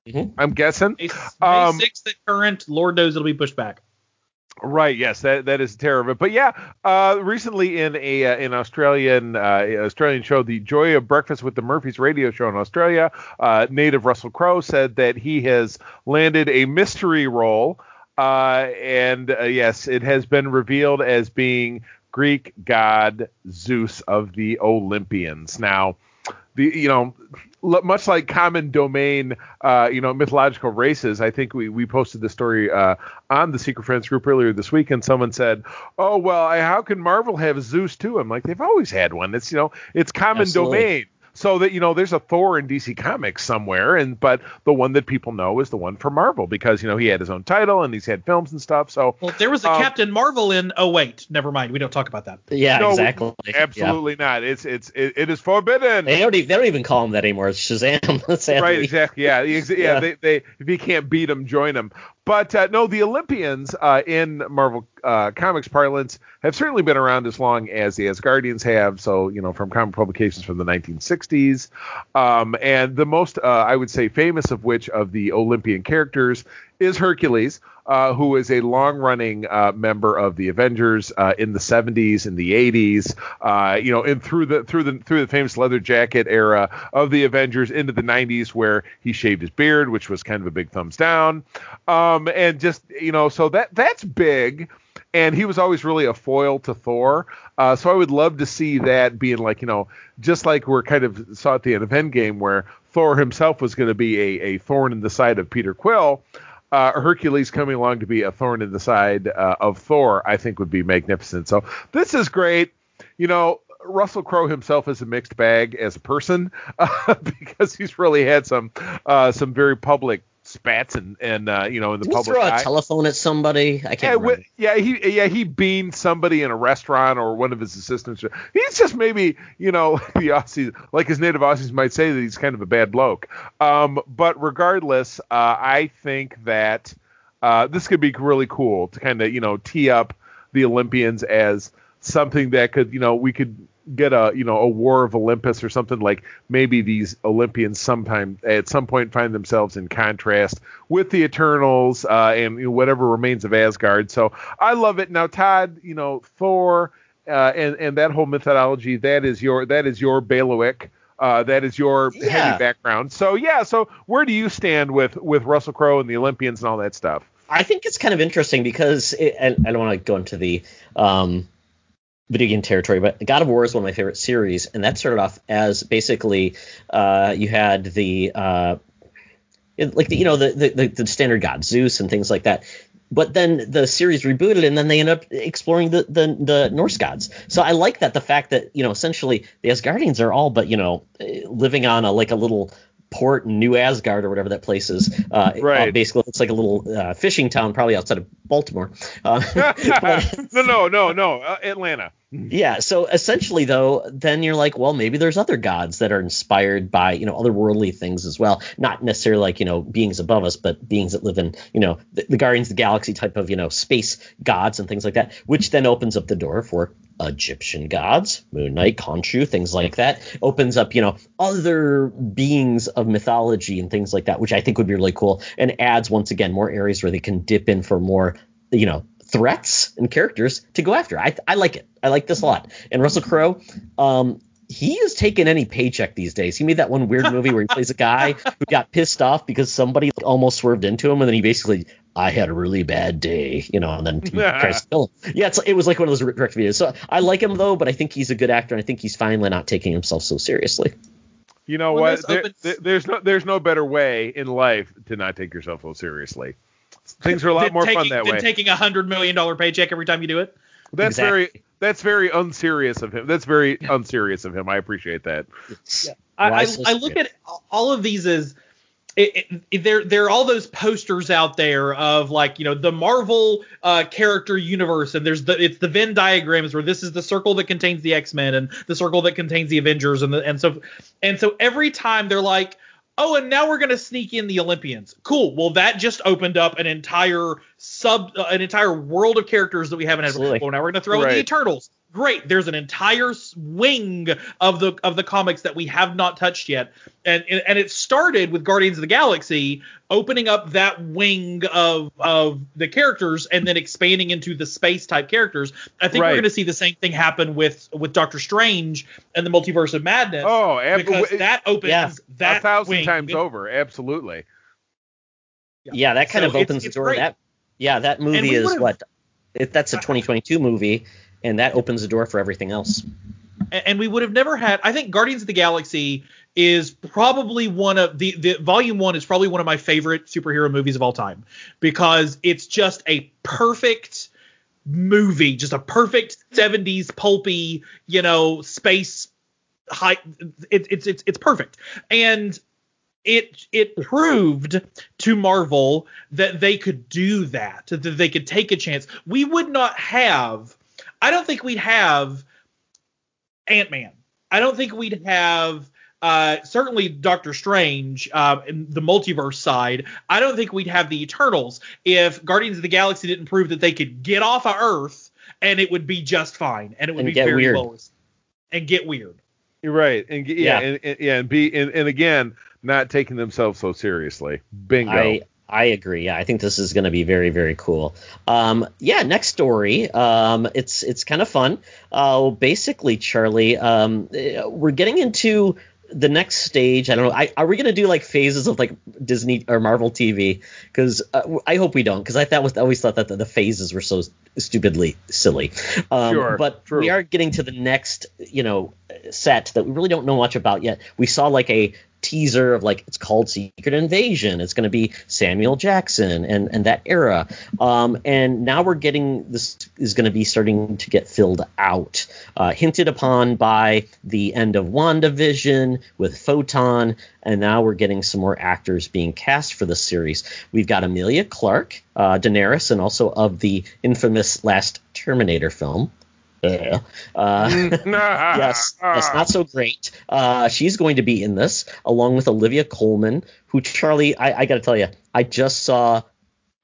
Mm-hmm. I'm guessing. May, May um, 6th at current. Lord knows it'll be pushed back. Right. Yes, that that is terrible. But yeah, uh, recently in a uh, an Australian uh, Australian show, the Joy of Breakfast with the Murphys radio show in Australia, uh, native Russell Crowe said that he has landed a mystery role, uh, and uh, yes, it has been revealed as being Greek god Zeus of the Olympians. Now, the you know much like common domain uh, you know mythological races i think we we posted the story uh, on the secret friends group earlier this week and someone said oh well I, how can marvel have zeus too? I'm like they've always had one. It's you know it's common Absolutely. domain so that you know there's a thor in dc comics somewhere and but the one that people know is the one for marvel because you know he had his own title and he's had films and stuff so Well, there was a Um, Captain Marvel in. Oh wait, never mind. We don't talk about that. Yeah, No, exactly. Yeah. absolutely not it's it's it, it is forbidden They don't, even, they don't even call him that anymore. It's Shazam. Right, exactly. Yeah, ex- yeah. Yeah. They, they if you can't beat them, join them. But uh, no, the Olympians uh, in Marvel uh, Comics parlance have certainly been around as long as the Asgardians have. So you know, from comic publications from the 1960s, um, and the most uh, I would say famous of which of the Olympian characters is Hercules, uh, who is a long-running uh, member of the Avengers uh, in the 70s and the 80s. Uh, you know, and through the through the through the famous leather jacket era of the Avengers into the 90s, where he shaved his beard, which was kind of a big thumbs down. Um, and just you know, so that that's big. And he was always really a foil to Thor. Uh, so I would love to see that being like, you know, just like we're kind of saw at the end of Endgame, where Thor himself was going to be a, a thorn in the side of Peter Quill uh, Hercules coming along to be a thorn in the side uh, of Thor, I think would be magnificent. So this is great. You know, Russell Crowe himself is a mixed bag as a person uh, because he's really had some uh, some very public spats and and uh, you know in the Did he public throw eye. a telephone at somebody? I can't remember. wi- yeah, he yeah he beaned somebody in a restaurant or one of his assistants. He's just maybe you know the Aussies, like his native Aussies might say that he's kind of a bad bloke. Um, but regardless, uh, I think that uh, this could be really cool to kind of you know tee up the Olympians as something that could you know we could get a you know a war of Olympus or something like maybe these Olympians sometime at some point find themselves in contrast with the Eternals uh, and you know, whatever remains of Asgard. So I love it. Now Todd, you know Thor uh, and and that whole methodology that is your that is your bailiwick. Uh, that is your Yeah. heavy background. So yeah, so where do you stand with with Russell Crowe and the Olympians and all that stuff? I think it's kind of interesting because, it, and I don't want to go into the um, video game territory, but God of War is one of my favorite series, and that started off as basically uh, you had the uh, it- like the, you know the, the the standard god Zeus and things like that. But then the series rebooted, and then they end up exploring the, the the Norse gods. So I like that the fact that you know essentially the Asgardians are all but you know living on a like a little port in New Asgard or whatever that place is. Uh, Right. uh, basically, it's like a little uh, fishing town, probably outside of Baltimore. Uh, no, no, no, no, uh, Atlanta. yeah. So essentially, though, then you're like, well, maybe there's other gods that are inspired by you know otherworldly things as well. Not necessarily like you know beings above us, but beings that live in you know the, the Guardians of the Galaxy type of you know space gods and things like that, which then opens up the door for Egyptian gods, Moon Knight, Khonshu, things like that. Opens up you know other beings of mythology and things like that, which I think would be really cool, and adds once again more areas where they can dip in for more you know threats and characters to go after. I I like it. I like this a lot. And Russell Crowe, um, he is taking any paycheck these days. He made that one weird movie where he plays a guy who got pissed off because somebody almost swerved into him, and then he basically, I had a really bad day, you know, and then he tries to kill him. Yeah, it's, it was like one of those direct videos. So I like him though, but I think he's a good actor, and I think he's finally not taking himself so seriously. You know Well, what? this There- opens- there- there's no there's no better way in life to not take yourself so seriously. Things are a lot Than more taking, fun that than way. taking a hundred million dollar paycheck every time you do it. that's Exactly. very that's very unserious of him. That's very unserious of him. I appreciate that. I, I, I look at all of these as it, it, it- there there are all those posters out there of like you know the Marvel uh, character universe and there's the it's the Venn diagrams where this is the circle that contains the X Men and the circle that contains the Avengers and the and so and so every time they're like oh and now we're gonna sneak in the Olympians. Cool. Well that just opened up an entire sub uh, an entire world of characters that we haven't had Absolutely. well now we're gonna throw in the Eternals great there's an entire s- wing of the of the comics that we have not touched yet and and and it started with guardians of the galaxy opening up that wing of of the characters and then expanding into the space type characters i think Right. we're going to see the same thing happen with with doctor strange and the multiverse of madness Oh, ab- because w- that opens Yeah. that a thousand wing. times over. Absolutely. Yeah, that kind So of opens it's the door. great. That yeah, that movie is what if that's a 2022 movie, and that opens the door for everything else. and we would have never had i think guardians of the galaxy is probably one of the the volume one is probably one of my favorite superhero movies of all time because it's just a perfect movie, just a perfect 70s pulpy, you know, space high it, it's it's it's perfect. And it it proved to Marvel that they could do that, that they could take a chance. We would not have I don't think we'd have Ant-Man. I don't think we'd have uh, certainly Doctor Strange uh, in the multiverse side. I don't think we'd have the Eternals if Guardians of the Galaxy didn't prove that they could get off of Earth and it would be just fine and it would And be very weird. low and get weird. You're right, and yeah, Yeah. And, and yeah, and be and, and again, not taking themselves so seriously. Bingo. I I agree. Yeah, I think this is going to be very very cool. Um, yeah, next story. Um, it's it's kind of fun. Uh, basically, Charlie, um, eh, we're getting into the next stage. I don't know. I, are we going to do like phases of like Disney or Marvel TV? Because uh, I hope we don't. Because I thought was I always thought that the, the phases were so stupidly silly. Um, Sure, but true. we are getting to the next you know set that we really don't know much about yet. We saw like a teaser of like it's called Secret Invasion. It's going to be Samuel Jackson and and that era. Um, and now we're getting this is going to be starting to get filled out, uh, hinted upon by the end of WandaVision with Photon, and now we're getting some more actors being cast for this series. We've got Emilia Clarke, uh, Daenerys, and also of the infamous last Terminator film. Yeah. Uh, yes, yes, not so great. Uh, she's going to be in this along with Olivia Colman, who Charlie, I, I got to tell you, I just saw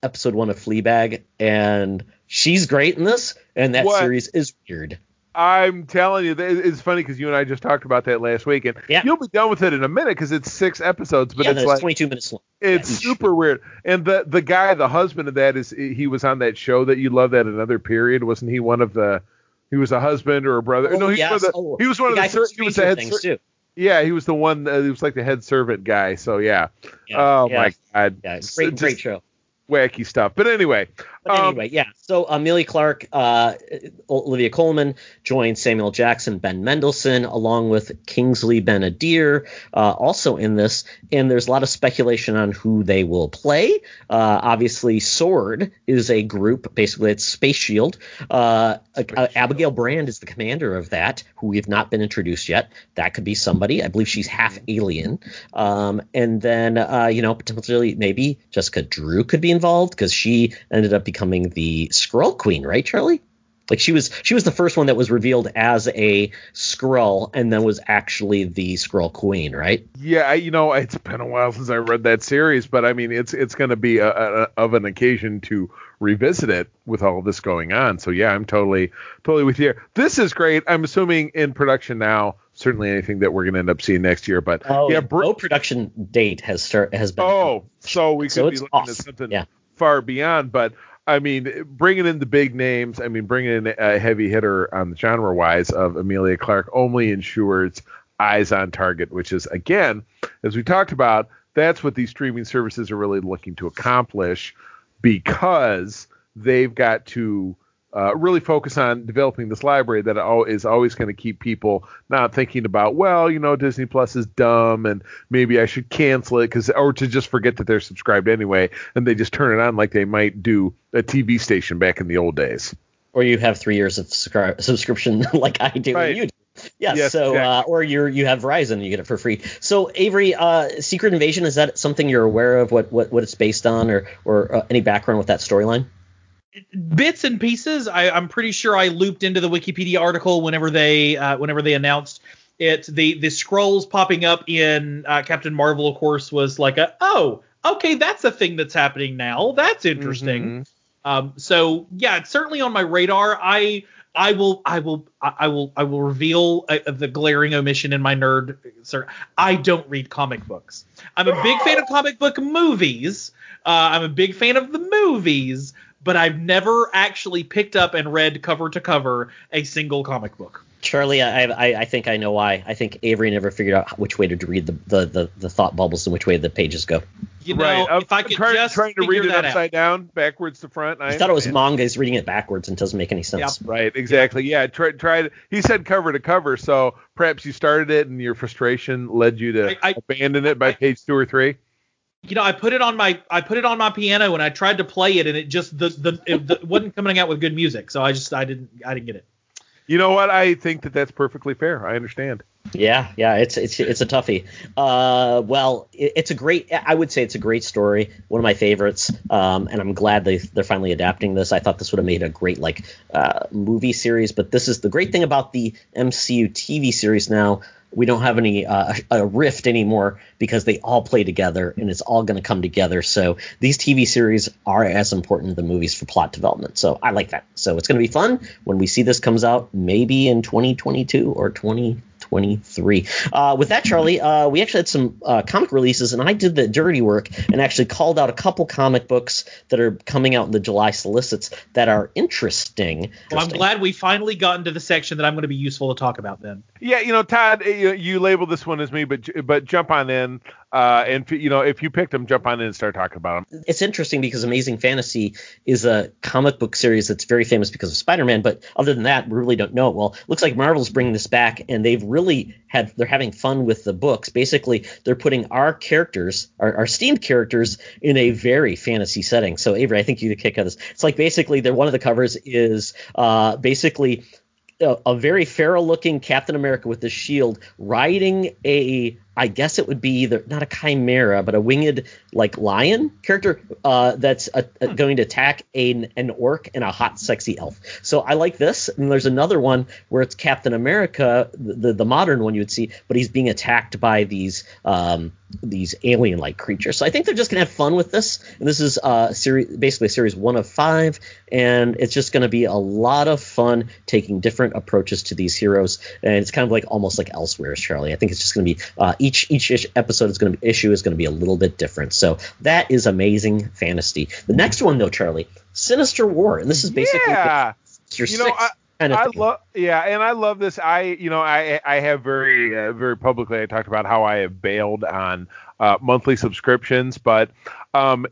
episode one of Fleabag, and she's great in this, and that What? series is weird. I'm telling you, it's funny because you and I just talked about that last week, and Yeah. you'll be done with it in a minute because it's six episodes, but yeah, it's that's like 22 minutes long. it's Yeah, super weird. And the the guy, the husband of that, is he was on that show that you love, that another period, wasn't he? One of the he was a husband or a brother. Oh, no, he's yes. of the, Oh, he was one the of the ser- he was the head Things ser- too. yeah he was the one uh, he was like the head servant guy. So yeah. Yeah, oh yeah, my god. Yeah, great, great show. wacky stuff. But anyway, But um, anyway, yeah. So Emilia Clarke, uh, Olivia Colman joined Samuel Jackson, Ben Mendelsohn, along with Kingsley Ben-Adir, uh, also in this. And there's a lot of speculation on who they will play. Uh, obviously, Sword is a group. Basically, it's Space Shield. Uh, uh, Abigail Brand is the commander of that, who we've not been introduced yet. That could be somebody. I believe she's half alien. Um, and then, uh, you know, potentially maybe Jessica Drew could be involved because she ended up becoming the Skrull Queen, right, Charlie? Like she was, she was the first one that was revealed as a Skrull, and then was actually the Skrull Queen, right? Yeah, I, you know, it's been a while since I read that series, but I mean, it's it's going to be a, a, of an occasion to revisit it with all this going on. So yeah, I'm totally totally with you. This is great. I'm assuming in production now. Certainly anything that we're going to end up seeing next year, but Oh, yeah, yeah. br- no oh, production date has start has been. Oh, so we could So be looking off. at something Yeah. far beyond. But I mean, bringing in the big names. I mean, bringing in a heavy hitter on the genre wise of Emilia Clarke only ensures eyes on target, which is again, as we talked about, that's what these streaming services are really looking to accomplish because they've got to. Uh, really focus on developing this library that is always going to keep people not thinking about, well, you know, Disney Plus is dumb and maybe I should cancel it because, or to just forget that they're subscribed anyway, and they just turn it on like they might do a TV station back in the old days. or you have three years of subscri- subscription like I do Right. and you do. Yeah, Yes, so uh, or you you have Verizon and you get it for free. So Avery, uh, Secret Invasion is that something you're aware of? What what, what it's based on, or or uh, any background with that storyline? Bits and pieces. I, I'm pretty sure I looped into the Wikipedia article whenever they uh, whenever they announced it. The the Skrulls popping up in uh, Captain Marvel, of course, was like a oh okay that's a thing that's happening now. That's interesting. Mhm. Um, so yeah, it's certainly on my radar. I I will I will I will I will reveal uh, the glaring omission in my nerd. Sir, I don't read comic books. I'm a big fan of comic book movies. Uh, I'm a big fan of the movies, but I've never actually picked up and read cover to cover a single comic book. Charlie, I, I I think I know why. I think Avery never figured out which way to read the the, the, the thought bubbles and which way the pages go. You know, right. I'm if I could trying, just trying to read it that upside down, backwards to front. I I thought it was understand. manga. He's reading it backwards and doesn't make any sense. Right, exactly. Yeah, try, tried. He said cover to cover, so perhaps you started it and your frustration led you to I- I- abandon it by I- page two or three. You know, I put it on my I put it on my piano and I tried to play it and it just the the it, the, wasn't coming out with good music, so I just I didn't I didn't get it. You know what? I think that that's perfectly fair. I understand. Yeah, yeah, it's it's it's a toughie. Uh, well, it, it's a great. I would say it's a great story, one of my favorites. Um, and I'm glad they they're finally adapting this. I thought this would have made a great like uh, movie series, but this is the great thing about the MCU TV series now. We don't have any uh, a rift anymore because they all play together and it's all going to come together. So these TV series are as important as the movies for plot development. So I like that. So it's going to be fun when we see this comes out maybe in 2022 or 2023. Uh, with that, Charlie, uh, we actually had some uh, comic releases, and I did the dirty work and actually called out a couple comic books that are coming out in the July solicits that are interesting. Well, I'm glad we finally got into the section that I'm going to be useful to talk about then. Yeah, you know, Todd, you, you labeled this one as me, but but jump on in, uh, and you know, if you picked them, jump on in and start talking about them. It's interesting because Amazing Fantasy is a comic book series that's very famous because of Spider-Man, but other than that, we really don't know it well. Looks like Marvel's bringing this back, and they've really had they're having fun with the books. Basically, they're putting our characters, our, our steamed characters, in a very fantasy setting. So Avery, I think you get could kick out this. It's like basically, they're one of the covers is uh, basically a, a very feral looking Captain America with a shield riding a I guess it would be either not a chimera but a winged like lion character uh, that's uh uh going to attack an an orc and a hot sexy elf. So I like this. And there's another one where it's Captain America, the the modern one you would see, but he's being attacked by these um, these alien like creatures. So I think they're just gonna have fun with this. And this is uh series basically series one of five, and it's just gonna be a lot of fun taking different approaches to these heroes. And it's kind of like almost like Elseworlds Charlie. I think it's just gonna be uh, each each episode is gonna be issue is gonna be a little bit different. So that is amazing fantasy. The next one though, Charlie, Sinister War, and this is basically yeah, your you know, sixth I- kind of I love yeah, and I love this. I you know I I have very uh, very publicly I talked about how I have bailed on uh, monthly subscriptions, but um,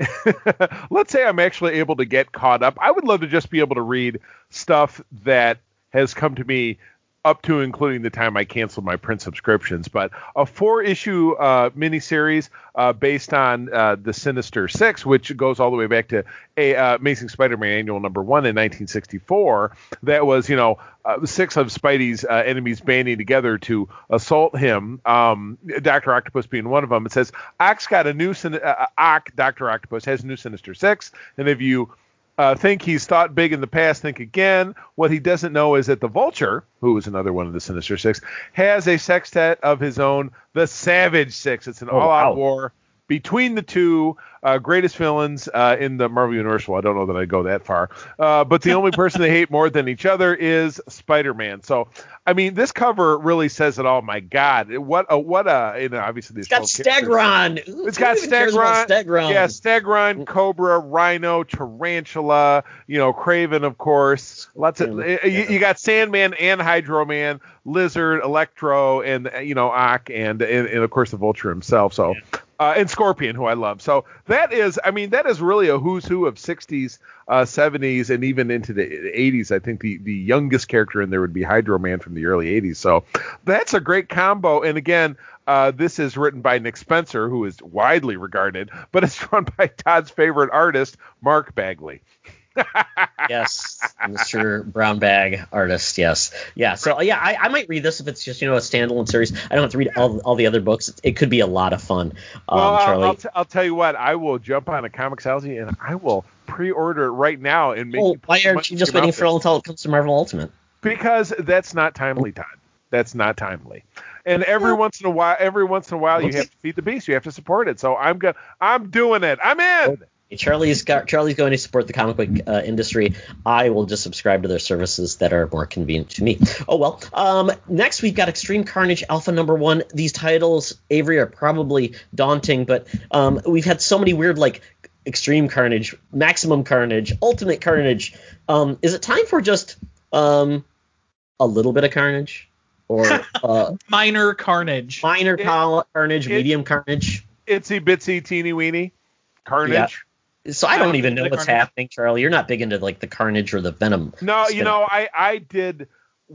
let's say I'm actually able to get caught up. I would love to just be able to read stuff that has come to me up to including the time I canceled my print subscriptions. But a four issue uh, miniseries uh, based on uh, the Sinister Six, which goes all the way back to a uh, Amazing Spider-Man Annual Number One in 1964. That was, you know, uh, six of Spidey's uh, enemies banding together to assault him. Um, Doctor Octopus being one of them. It says Ox got a new sin- uh, Ock, Doctor Octopus has a new Sinister Six, and if you uh, think he's thought big in the past, think again. What he doesn't know is that the Vulture, who is another one of the Sinister Six, has a sextet of his own, the Savage Six. It's an Oh, all-out wow. war between the two uh, greatest villains uh, in the Marvel Universe. Well, I don't know that I'd go that far, uh, but the only person they hate more than each other is Spider-Man. So, I mean, this cover really says it all. My God, what a what a you know, obviously these It's got 12 characters. Stegron. Ooh, It's got who even cares about Stegron. Stegron. Yeah, Stegron, Cobra, Rhino, Tarantula, you know, Kraven, of course. Lots of Yeah. you, you got Sandman and Hydro Man, Lizard, Electro, and you know, Ock, and and, and of course the Vulture himself. So. Uh, and Scorpion, who I love. So that is, I mean, that is really a who's who of 60s, uh, 70s, and even into the 80s. I think the, the youngest character in there would be Hydro Man from the early 80s. So that's a great combo. And again, uh, this is written by Nick Spencer, who is widely regarded, but it's drawn by Todd's favorite artist, Mark Bagley. yes, Mr. Brown Bag artist. Yes, yeah. So yeah, I, I might read this if it's just you know a standalone series. I don't have to read all, all the other books. It, it could be a lot of fun. Um, well, I'll, Charlie, I'll, t- I'll tell you what, I will jump on a Comixology and I will pre-order it right now and make. oh, you why aren't you just waiting for until it comes to Marvel Ultimate? because that's not timely, Todd. That's not timely. And every once in a while, every once in a while, you have to feed the beast. You have to support it. So I'm gonna, I'm doing it. I'm in. Charlie's got Charlie's going to support the comic book uh, industry. I will just subscribe to their services that are more convenient to me. Oh well. Um, next we've got Extreme Carnage Alpha Number One. These titles, Avery, are probably daunting, but um, we've had so many weird like Extreme Carnage, Maximum Carnage, Ultimate Carnage. Um, is it time for just um, a little bit of Carnage, or uh, Minor carnage. minor It- Carnage, it- medium Carnage? Itsy bitsy teeny weeny carnage. So I don't even know what's Carnage- happening, Charlie. You're not big into like the Carnage or the Venom. No, you know, I I did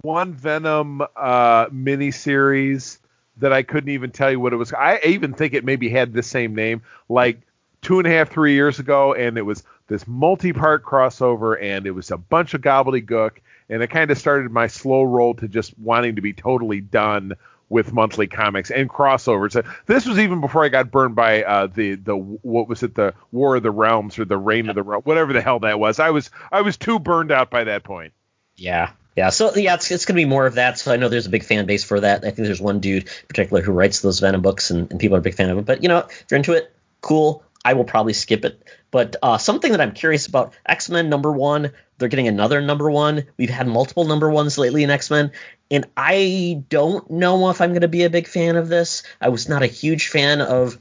one Venom uh miniseries that I couldn't even tell you what it was. I even think it maybe had the same name, like two and a half, three years ago, and it was this multi-part crossover, and it was a bunch of gobbledygook, and it kind of started my slow roll to just wanting to be totally done with monthly comics and crossovers. Uh, This was even before I got burned by uh, the the what was it the War of the Realms or the Reign of the Realms, whatever the hell that was. I was I was too burned out by that point. Yeah. Yeah, so yeah, it's, it's going to be more of that. So I know there's a big fan base for that. I think there's one dude in particular who writes those Venom books, and, and people are a big fan of him. But you know, if you're into it, cool. I will probably skip it. But uh, something that I'm curious about: X Men number one. They're getting another number one. We've had multiple number ones lately in X Men, and I don't know if I'm going to be a big fan of this. I was not a huge fan of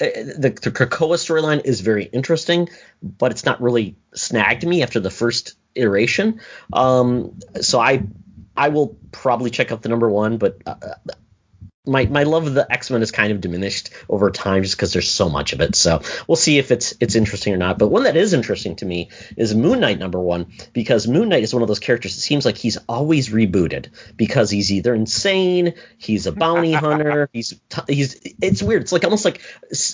uh, the, the Krakoa storyline is very interesting, but it's not really snagged me after the first iteration. Um, so I I will probably check out the number one, but uh, my my love of the X Men is kind of diminished over time just because there's so much of it. So we'll see if it's it's interesting or not. But one that is interesting to me is Moon Knight number one because Moon Knight is one of those characters. It seems like he's always rebooted because he's either insane, he's a bounty hunter, he's he's it's weird. It's like almost like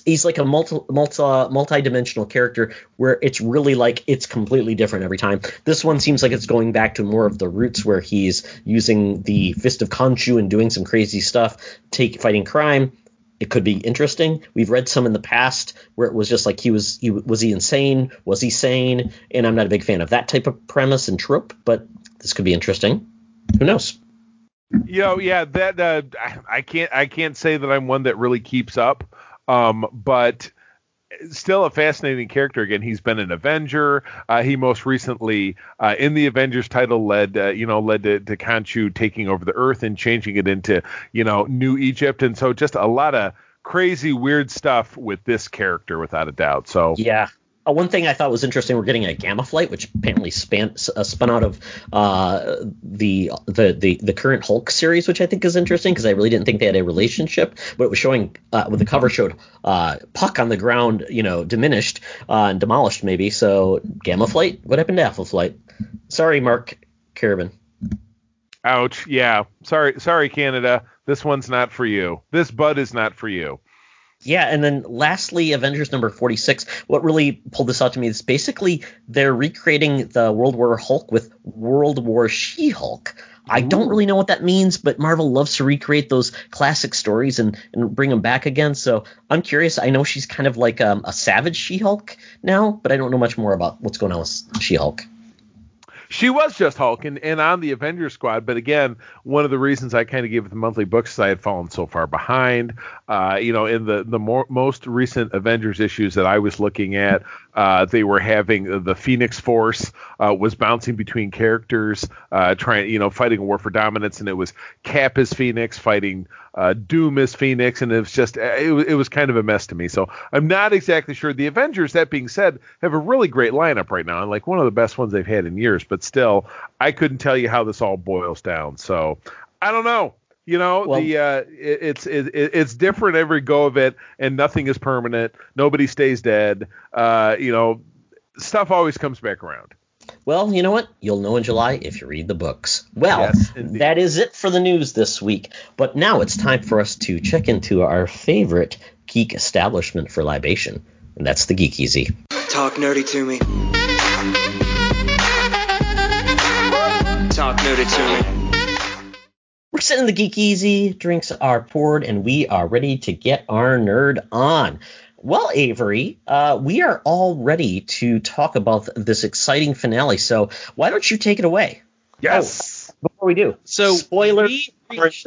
he's like a multi multi multi-dimensional character where it's really like it's completely different every time. This one seems like it's going back to more of the roots where he's using the fist of Khonshu and doing some crazy stuff, take fighting crime. It could be interesting. We've read some in the past where it was just like he was he was he insane? Was he sane? And I'm not a big fan of that type of premise and trope, but this could be interesting. Who knows? You know, yeah, that uh, I- can't I can't say that I'm one that really keeps up, um, but still a fascinating character. Again, he's been an Avenger. Uh, he most recently uh, in the Avengers title led uh, you know led to, to Khonshu taking over the Earth and changing it into you know New Egypt, and so just a lot of crazy weird stuff with this character without a doubt. So Yeah. Uh, one thing I thought was interesting, we're getting a Gamma Flight, which apparently span, uh, spun out of uh, the, the the the current Hulk series, which I think is interesting because I really didn't think they had a relationship. But it was showing, uh, the cover showed uh, Puck on the ground, you know, diminished uh, and demolished maybe. So Gamma Flight, what happened to Alpha Flight? Sorry, Mark Carabin. Ouch. Yeah. Sorry, sorry, Canada. This one's not for you. This bud is not for you. Yeah, and then lastly, Avengers number 46. What really pulled this out to me is basically they're recreating the World War Hulk with World War She Hulk. I don't really know what that means, but Marvel loves to recreate those classic stories and, and bring them back again. So I'm curious. I know she's kind of like um, a savage She Hulk now, but I don't know much more about what's going on with She Hulk. She was just Hulk and, and on the Avengers squad, but again, one of the reasons I kind of gave it the monthly books is I had fallen so far behind. Uh, you know, in the the more, most recent Avengers issues that I was looking at, uh, they were having the Phoenix Force uh, was bouncing between characters, uh, trying you know fighting a war for dominance, and it was Cap as Phoenix fighting uh, Doom as Phoenix, and it was just it, it was kind of a mess to me. So I'm not exactly sure. The Avengers, that being said, have a really great lineup right now, and like one of the best ones they've had in years. But still, I couldn't tell you how this all boils down. So I don't know. You know, Well- the uh, it, it's it, it- it's different every go of it, and nothing is permanent. Nobody stays dead. Uh, you know, stuff always comes back around. Well, you know what? You'll know in July if you read the books. Well, Yes, that is it for the news this week. But now it's time for us to check into our favorite geek establishment for libation, and that's the Geek Easy. Talk nerdy to me. Talk nerdy to me. We're sitting in the Geek Easy, drinks are poured, and we are ready to get our nerd on. Well, Avery, uh, we are all ready to talk about this exciting finale. So why don't you take it away? Yes. Before we do, So spoiler we for reached-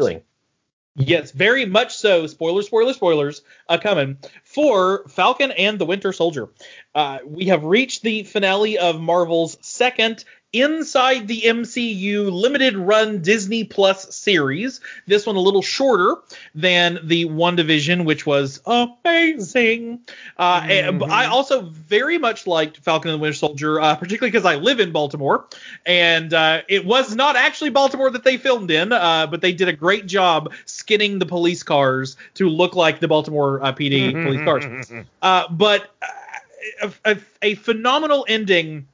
Yes, very much so. Spoilers, spoilers, spoilers uh, coming for Falcon and the Winter Soldier. Uh, we have reached the finale of Marvel's second inside the MCU limited run Disney Plus series. This one a little shorter than the WandaVision, which was amazing. Uh, and- but I also very much liked Falcon and the Winter Soldier, uh, particularly because I live in Baltimore, and uh, it was not actually Baltimore that they filmed in, uh, but they did a great job skinning the police cars to look like the Baltimore uh, PD police cars. Uh, but uh, a, a, a phenomenal ending.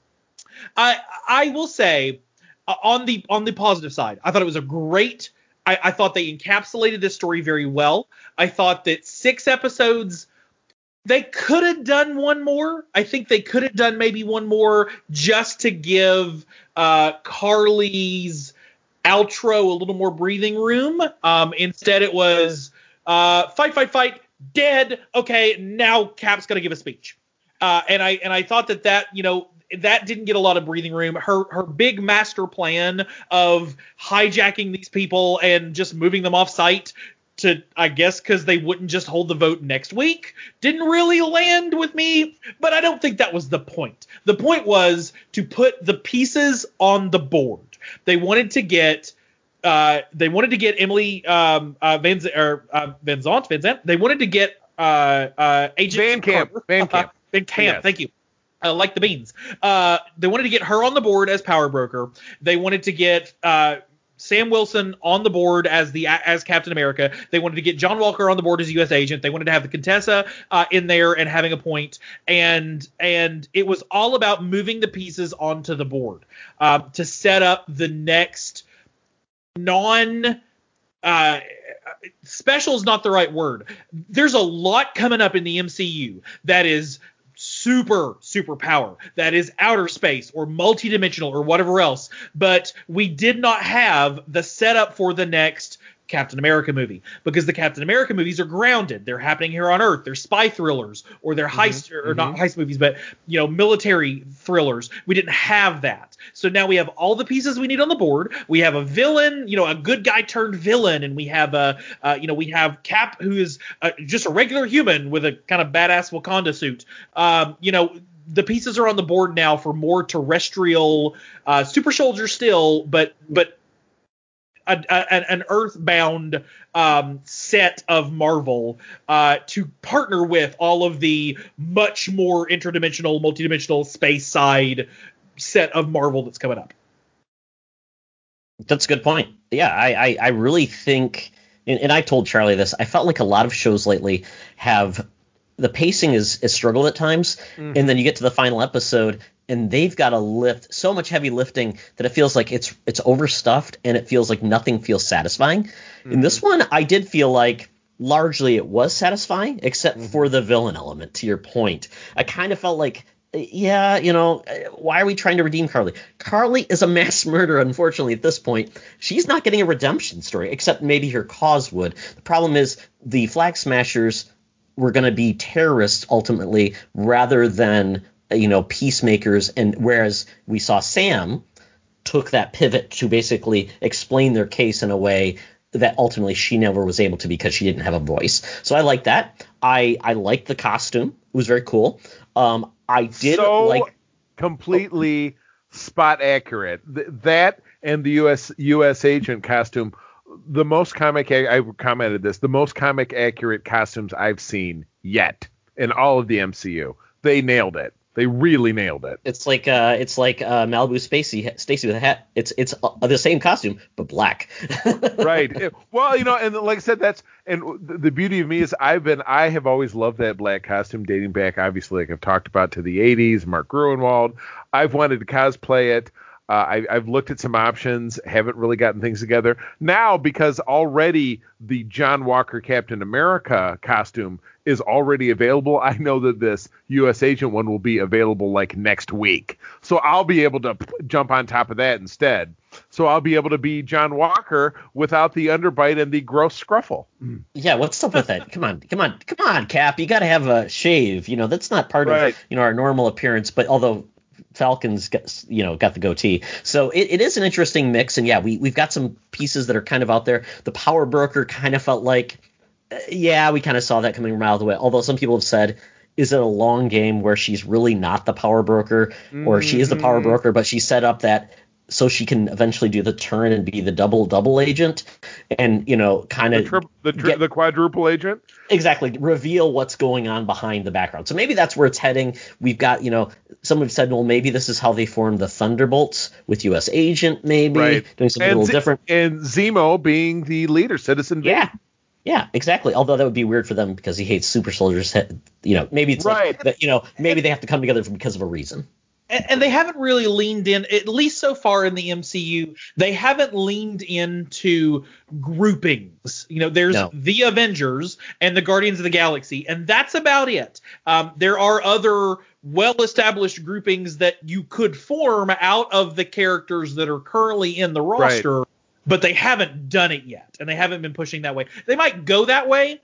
I I will say uh, on the on the positive side, I thought it was a great. I, I thought they encapsulated this story very well. I thought that six episodes. They could have done one more. I think they could have done maybe one more just to give uh, Karli's outro a little more breathing room. Um, instead, it was uh, fight, fight, fight, dead. Okay, now Cap's gonna give a speech. Uh, and I and I thought that that you know that didn't get a lot of breathing room. Her her big master plan of hijacking these people and just moving them off site to I guess because they wouldn't just hold the vote next week didn't really land with me. But I don't think that was the point. The point was to put the pieces on the board. They wanted to get. Uh, they wanted to get Emily um, uh, Van Z- or uh, Van Zant, Van Zant. They wanted to get uh, uh, Agent Van Camp, Carter. Van Camp. Van Camp. Yes. Thank you. I like the beans. Uh, they wanted to get her on the board as power broker. They wanted to get uh, Sam Wilson on the board as the as Captain America. They wanted to get John Walker on the board as U.S. agent. They wanted to have the Contessa uh, in there and having a point. And and it was all about moving the pieces onto the board um, to set up the next non. Uh, special is not the right word. There's a lot coming up in the MCU that is super super power that is outer space or multidimensional or whatever else. But we did not have the setup for the next Captain America movie because the Captain America movies are grounded. They're happening here on Earth. They're spy thrillers or they're heist or not heist movies, but you know military thrillers. We didn't have that, so now we have all the pieces we need on the board. We have a villain, you know, a good guy turned villain, and we have a, uh, you know, we have Cap who is uh, just a regular human with a kind of badass Wakanda suit. Um, you know, the pieces are on the board now for more terrestrial uh, super soldier still, but but a, an earthbound um, set of Marvel uh, to partner with all of the much more interdimensional, multidimensional space side set of Marvel that's coming up. That's a good point. Yeah, I, I, I really think, and, and I told Charlie this. I felt like a lot of shows lately have the pacing is is struggled at times, mm-hmm. and then you get to the final episode and they've got to lift so much heavy lifting that it feels like it's it's overstuffed and it feels like nothing feels satisfying. In this mm-hmm. one, I did feel like largely it was satisfying, except mm-hmm. for the villain element. To your point, I kind of felt like yeah, you know, why are we trying to redeem Karli? Karli is a mass murderer, unfortunately, at this point. She's not getting a redemption story, except maybe her cause would. The problem is the Flag Smashers were going to be terrorists ultimately, rather than, you know, peacemakers. And whereas we saw Sam took that pivot to basically explain their case in a way that ultimately she never was able to because she didn't have a voice. So I like that. I I liked the costume. It was very cool. Um, I did so like completely spot accurate. Th- that and the U.S. U.S. agent costume, the most comic. I commented this. The most comic accurate costumes I've seen yet in all of the MCU. They nailed it. They really nailed it. it's like uh it's like uh Malibu Spacey Stacy with a hat. It's it's uh, the same costume but black. right. It- well, you know, and like I said, that's and the the beauty of me is I've been I have always loved that black costume dating back, obviously, like I've talked about to the '80s. Mark Gruenwald. I've wanted to cosplay it. Uh, I, I've looked at some options, haven't really gotten things together now because already the John Walker Captain America costume is already available. I know that this U.S. Agent one will be available like next week, so I'll be able to p- jump on top of that instead. So I'll be able to be John Walker without the underbite and the gross scruffle. yeah, what's up with that? Come on, come on, come on, Cap. You got to have a shave. You know that's not part Right. of you know our normal appearance. But although Falcons got, you know got the goatee, so it, it is an interesting mix. And yeah, we we've got some pieces that are kind of out there. The power broker kind of felt like, uh, yeah, we kind of saw that coming from out of the way. Although some people have said is it a long game where she's really not the power broker, or she is the power Mhm. broker, but she set up that so she can eventually do the turn and be the double double agent, and you know, kind The, of tri- the, tri- get- the quadruple agent. exactly reveal what's going on behind the background. So maybe that's where it's heading. We've got, you know, someone said, well, maybe this is how they formed the Thunderbolts with U.S. Agent, maybe Right. doing something a little Z- different. And Zemo being the leader, Citizen V. Yeah. Yeah, exactly. Although that would be weird for them because he hates super soldiers. You know, maybe it's like Right. that. You know, maybe they have to come together because of a reason. And, and they haven't really leaned in at least so far in the MCU they haven't leaned into groupings you know there's No. the Avengers and the Guardians of the Galaxy and that's about it um, there are other well established groupings that you could form out of the characters that are currently in the Right. roster but they haven't done it yet and they haven't been pushing that way they might go that way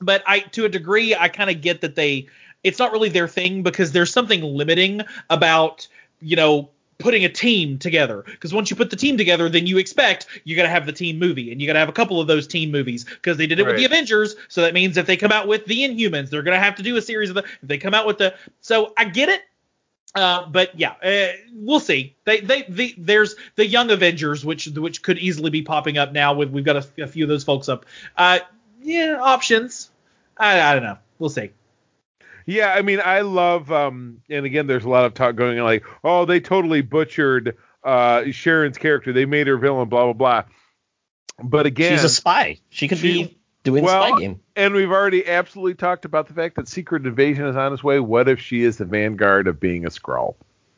but I to a degree I kind of get that they it's not really their thing because there's something limiting about you know putting a team together because once you put the team together then you expect you got to have the team movie and you got to have a couple of those team movies because they did it with the Avengers so that means if they come out with the Inhumans they're going to have to do a series of the if they come out with the so I get it uh, but yeah, uh, we'll see. They, they, the, there's the Young Avengers, which, which could easily be popping up now. With we've got a, a few of those folks up. Uh, yeah, options. I, I don't know. We'll see. Yeah, I mean, I love, um, and again, there's a lot of talk going on, like, oh, they totally butchered uh, Sharon's character. They made her villain, blah blah blah. But again, She's a spy. She could She- be doing the well, spy game. and we've already absolutely talked about the fact that Secret Invasion is on its way. What if she is the vanguard of being a Skrull?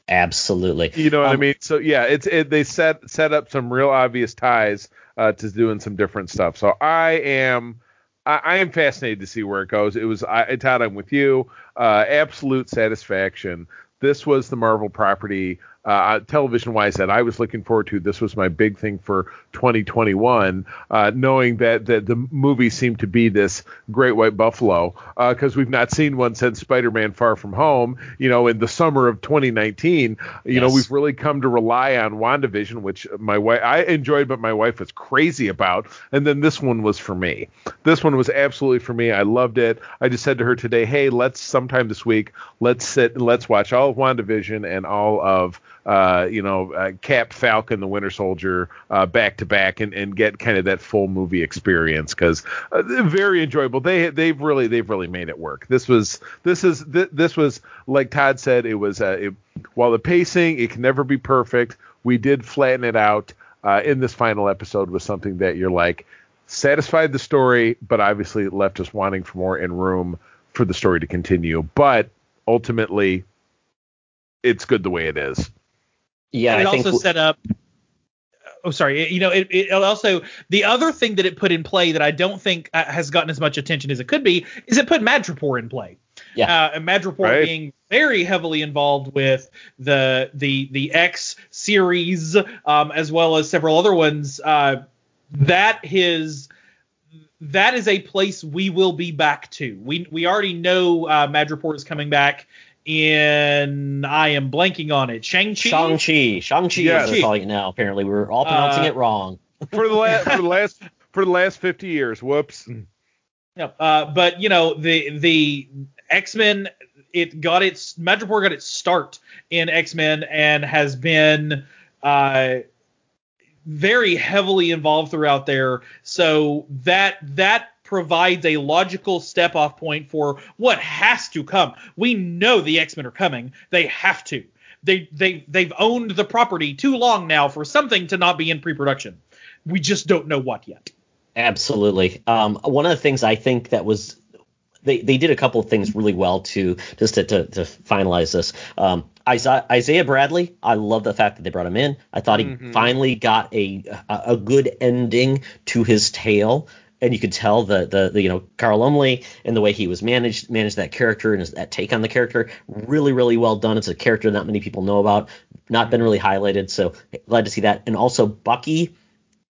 Absolutely. You know what I Um, mean? So yeah, it's it, they set set up some real obvious ties uh, to doing some different stuff. So I am I, I am fascinated to see where it goes. It was I Todd, I'm with you. Uh, absolute satisfaction. This was the Marvel property, uh, television wise, that I was looking forward to. This was my big thing for 2021, uh, knowing that, that the movie seemed to be this great white buffalo, because we've not seen one since Spider Man Far From Home, you know, in the summer of 2019. You know, we've really come to rely on WandaVision, which my wife, I enjoyed, but my wife was crazy about. And then this one was for me. This one was absolutely for me. I loved it. I just said to her today, hey, let's sometime this week, let's sit and let's watch all of WandaVision and all of, uh, you know, uh, Cap, Falcon, the Winter Soldier uh, back to back and, and get kind of that full movie experience because uh, very enjoyable. They they've really they've really made it work. This was this is th- this was like Todd said. It was uh, it, while the pacing it can never be perfect. We did flatten it out in this final episode with something that you're like satisfied the story, but obviously left us wanting for more and room for the story to continue. But ultimately, it's good the way it is. Yeah, and it I think also set up. Oh, sorry. You know, it, it also the other thing that it put in play that I don't think uh, has gotten as much attention as it could be is it put Madripoor in play. Yeah. Uh, and Madripoor Right. being very heavily involved with the the the X series, um, as well as several other ones. Uh, that his that is a place we will be back to. We we already know uh, Madripoor is coming back in. I am blanking on it. Shang Chi. Shang-Chi. Shang-Chi Yes. as they're calling it now, apparently. We're all pronouncing Uh, it wrong. For the last for the last for the last 50 years. Whoops. Yep. Uh, but you know the the X Men, it got its Madripoor got its start in X Men and has been uh, very heavily involved throughout there. So that that provides a logical step off point for what has to come. We know the X Men are coming. They have to. They they they've owned the property too long now for something to not be in pre-production. We just don't know what yet. Absolutely. Um, one of the things I think that was they, they did a couple of things really well to just to, to, to finalize this. Um, Isaiah, Isaiah Bradley, I love the fact that they brought him in. I thought he Mhm. finally got a, a a good ending to his tale. And you could tell the, the, the you know Carl Lumbly and the way he was managed managed that character and his, that take on the character really really well done. It's a character not many people know about, not been really highlighted. So glad to see that. And also Bucky,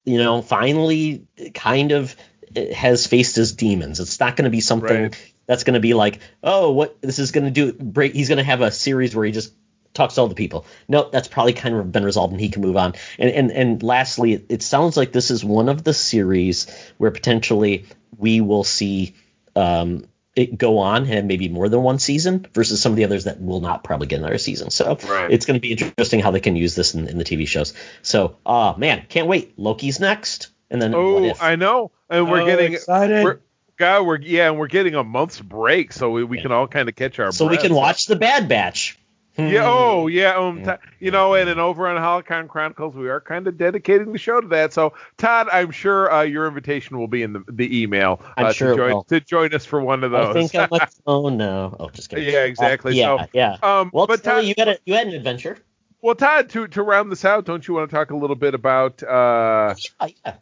you know, finally kind of eh, has faced his demons. It's not going to be something Right. that's going to be like, oh, what this is going to do. Break. He's going to have a series where he just talks to all the people. No, that's probably kind of been resolved and he can move on. And and and lastly, it, it sounds like this is one of the series where potentially we will see um, it go on and maybe more than one season versus some of the others that will not probably get another season. So Right. it's going to be interesting how they can use this in, in the TV shows. So, uh, man, can't wait. Loki's next, and then what Oh, if? I know, and we're Oh, getting excited. We're, God, we're yeah, and we're getting a month's break, so we, we Yeah. can all kind of catch our. so we can watch the Bad Batch. Yeah. Oh, yeah. Um, Yeah. Todd- you know, and then over on Holocron Chronicles, we are kind of dedicating the show to that. So, Todd, I'm sure uh, your invitation will be in the, the email I'm uh, sure to join to join us for one of I those. think I'm a, oh no. Oh, just kidding. Yeah, exactly. Uh, yeah, So, yeah. um, Well, but Todd, you got a, you had an adventure. well, Todd, to to round this out, don't you want to talk a little bit about? Uh, Yeah, yeah.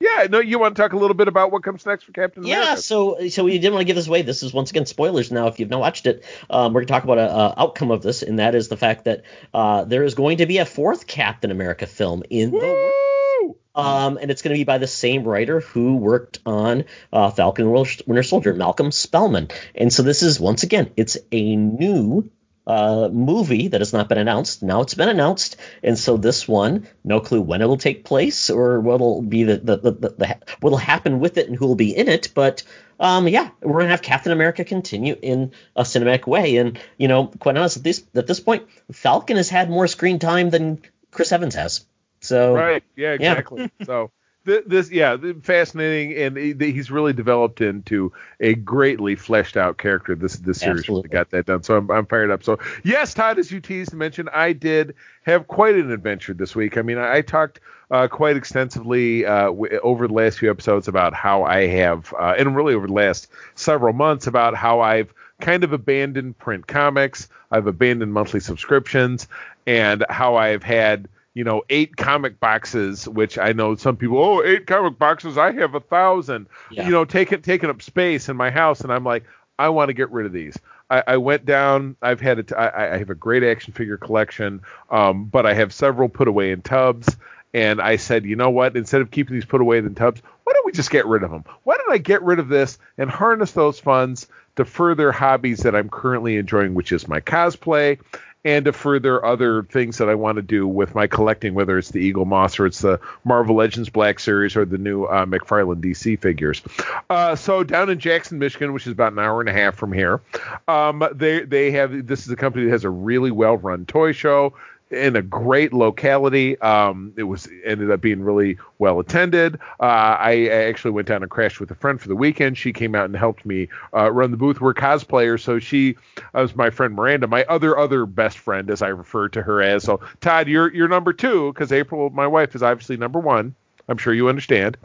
Yeah, no, you want to talk a little bit about what comes next for Captain Yeah, America? Yeah, so so we didn't want to give this away. This is once again spoilers now. If you've not watched it, um, we're going to talk about a, a outcome of this, and that is the fact that uh, there is going to be a fourth Captain America film in the world. um, and it's going to be by the same writer who worked on uh, Falcon Winter Soldier, Malcolm Spellman. And so this is once again, it's a new uh, movie that has not been announced. Now it's been announced, and so this one, no clue when it will take place or what'll be the the, the, the, the what'll happen with it and who will be in it. But um, yeah, we're gonna have Captain America continue in a cinematic way, and you know, quite honest, at this at this point, Falcon has had more screen time than Chris Evans has. So Right. Yeah, Yeah. exactly. so th- this, yeah, fascinating, and he's really developed into a greatly fleshed out character. This this series really Absolutely. got that done. So I'm, I'm fired up. So yes, Todd, as you teased and mentioned, I did have quite an adventure this week. I mean, I, I talked uh, quite extensively uh, w- over the last few episodes about how I have, uh, and really over the last several months, about how I've kind of abandoned print comics. I've abandoned monthly subscriptions, and how I've had you know, eight comic boxes, which I know some people, oh, eight comic boxes, I have a thousand, Yeah. you know, taking taking up space in my house, and I'm like, I want to get rid of these. I, I went down. I've had it. I, I have a great action figure collection, um, but I have several put away in tubs. And I said, you know what? Instead of keeping these put away in tubs, why don't we just get rid of them? Why don't I get rid of this and harness those funds to further hobbies that I'm currently enjoying, which is my cosplay and to further other things that I want to do with my collecting, whether it's the Eaglemoss or it's the Marvel Legends Black Series or the new uh, McFarlane DC figures. Uh, so down in Jackson, Michigan, which is about an hour and a half from here, um, they they have this is a company that has a really well run toy show in a great locality. Um, it was ended up being really well attended. Uh, I, I actually went down and crashed with a friend for the weekend. She came out and helped me uh, run the booth. We're cosplayers, so she uh, was my friend Miranda, my other other best friend, as I refer to her as. So Todd, you're you're number two because April, my wife, is obviously number one. I'm sure you understand.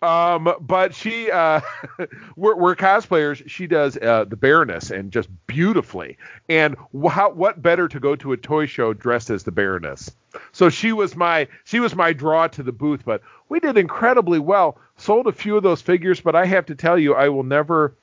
Um, but she, uh, we're, we're cosplayers. She does uh, the Baroness and just beautifully. And how, what better to go to a toy show dressed as the Baroness? So she was my she was my draw to the booth. But we did incredibly well. Sold a few of those figures, but I have to tell you, I will never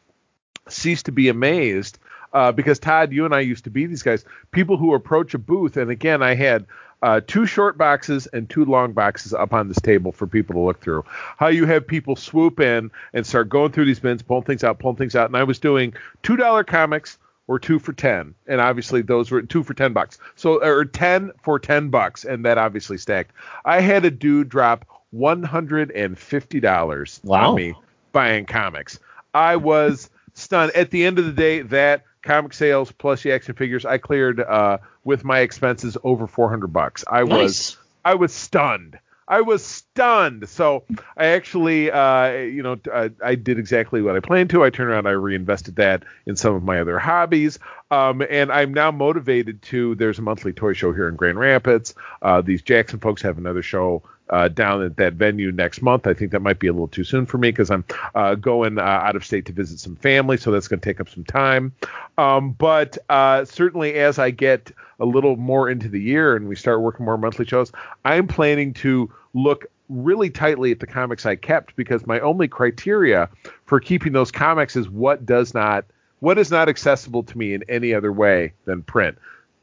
cease to be amazed uh, because Todd, you and I used to be these guys, people who approach a booth, and again, I had uh, two short boxes and two long boxes up on this table for people to look through. How you have people swoop in and start going through these bins, pulling things out, pulling things out, and I was doing two dollar comics or two for ten, and obviously those were two for ten bucks. So or ten for ten bucks, and that obviously stacked. I had a dude drop one hundred and fifty dollars Wow. on me buying comics. I was stunned. At the end of the day, that comic sales plus the action figures, I cleared uh, with my expenses over 400 bucks. I was I was stunned. I was stunned. So I actually, uh, you know, I, I did exactly what I planned to. I turned around, I reinvested that in some of my other hobbies, um, and I'm now motivated to. There's a monthly toy show here in Grand Rapids. Uh, these Jackson folks have another show uh, down at that venue next month. I think that might be a little too soon for me because I'm uh, going uh, out of state to visit some family, so that's going to take up some time. Um, but uh, certainly, as I get a little more into the year and we start working more monthly shows, I'm planning to look really tightly at the comics I kept because my only criteria for keeping those comics is what does not what is not accessible to me in any other way than print.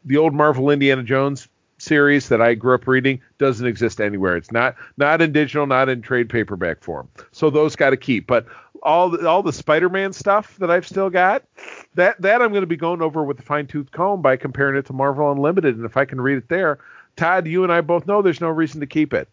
The old Marvel Indiana Jones series that I grew up reading doesn't exist anywhere. It's not not in digital, not in trade paperback form. So those got to keep. But all the, all the Spider-Man stuff that I've still got, that that I'm going to be going over with a fine-tooth comb by comparing it to Marvel Unlimited. And if I can read it there, Todd, you and I both know there's no reason to keep it.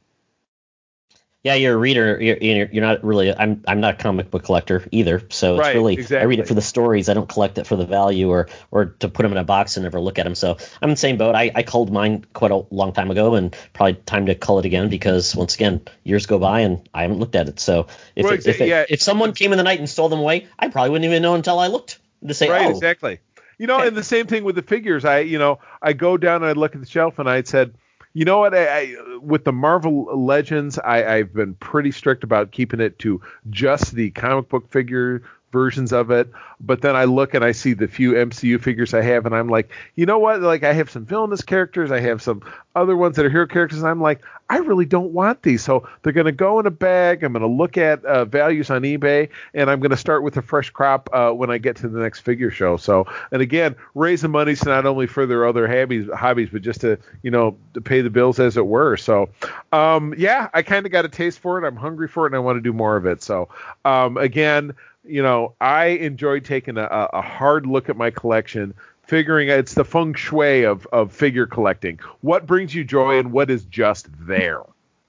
Yeah, you're a reader. You're, you're, you're not really. I'm I'm not a comic book collector either. So it's Right, really I read it for the stories. I don't collect it for the value or or to put them in a box and never look at them. So I'm in the same boat. I, I culled mine quite a long time ago and probably time to cull it again because once again years go by and I haven't looked at it. So if Well, it, if, it, yeah. if someone came in the night and stole them away, I probably wouldn't even know until I looked to say right, oh exactly. You know, and the same thing with the figures. I, you know, I go down and I look at the shelf and I said, you know what? I, I with the Marvel Legends, I, I've been pretty strict about keeping it to just the comic book figure versions of it. But then I look and I see the few MCU figures I have, and I'm like, you know what? Like I have some villainous characters, I have some other ones that are hero characters, and I'm like, I really don't want these. So they're going to go in a bag. I'm going to look at uh, values on eBay, and I'm going to start with a fresh crop uh, when I get to the next figure show. So, and again, raising money to not only for their other hobbies, hobbies, but just to you know to pay the bills as it were. So, um, yeah, I kind of got a taste for it. I'm hungry for it, and I want to do more of it. So, um, again, you know, I enjoyed taking a, a a hard look at my collection. Figuring it's the feng shui of, of figure collecting. What brings you joy and what is just there?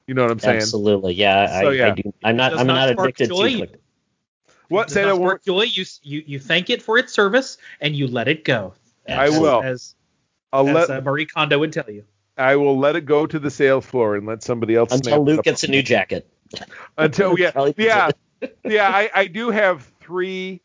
You know what I'm saying? absolutely yeah, So, I, yeah. I do. I'm not I'm not not addicted joy. to collecting. What? Does Say not that spark one. joy. You, you you thank it for its service and you let it go. I As- will. As, I'll as let uh, Marie Kondo would tell you. I will let it go to the sales floor and let somebody else Until snap it Luke up. gets a new jacket. until yeah yeah it- yeah I, I do have three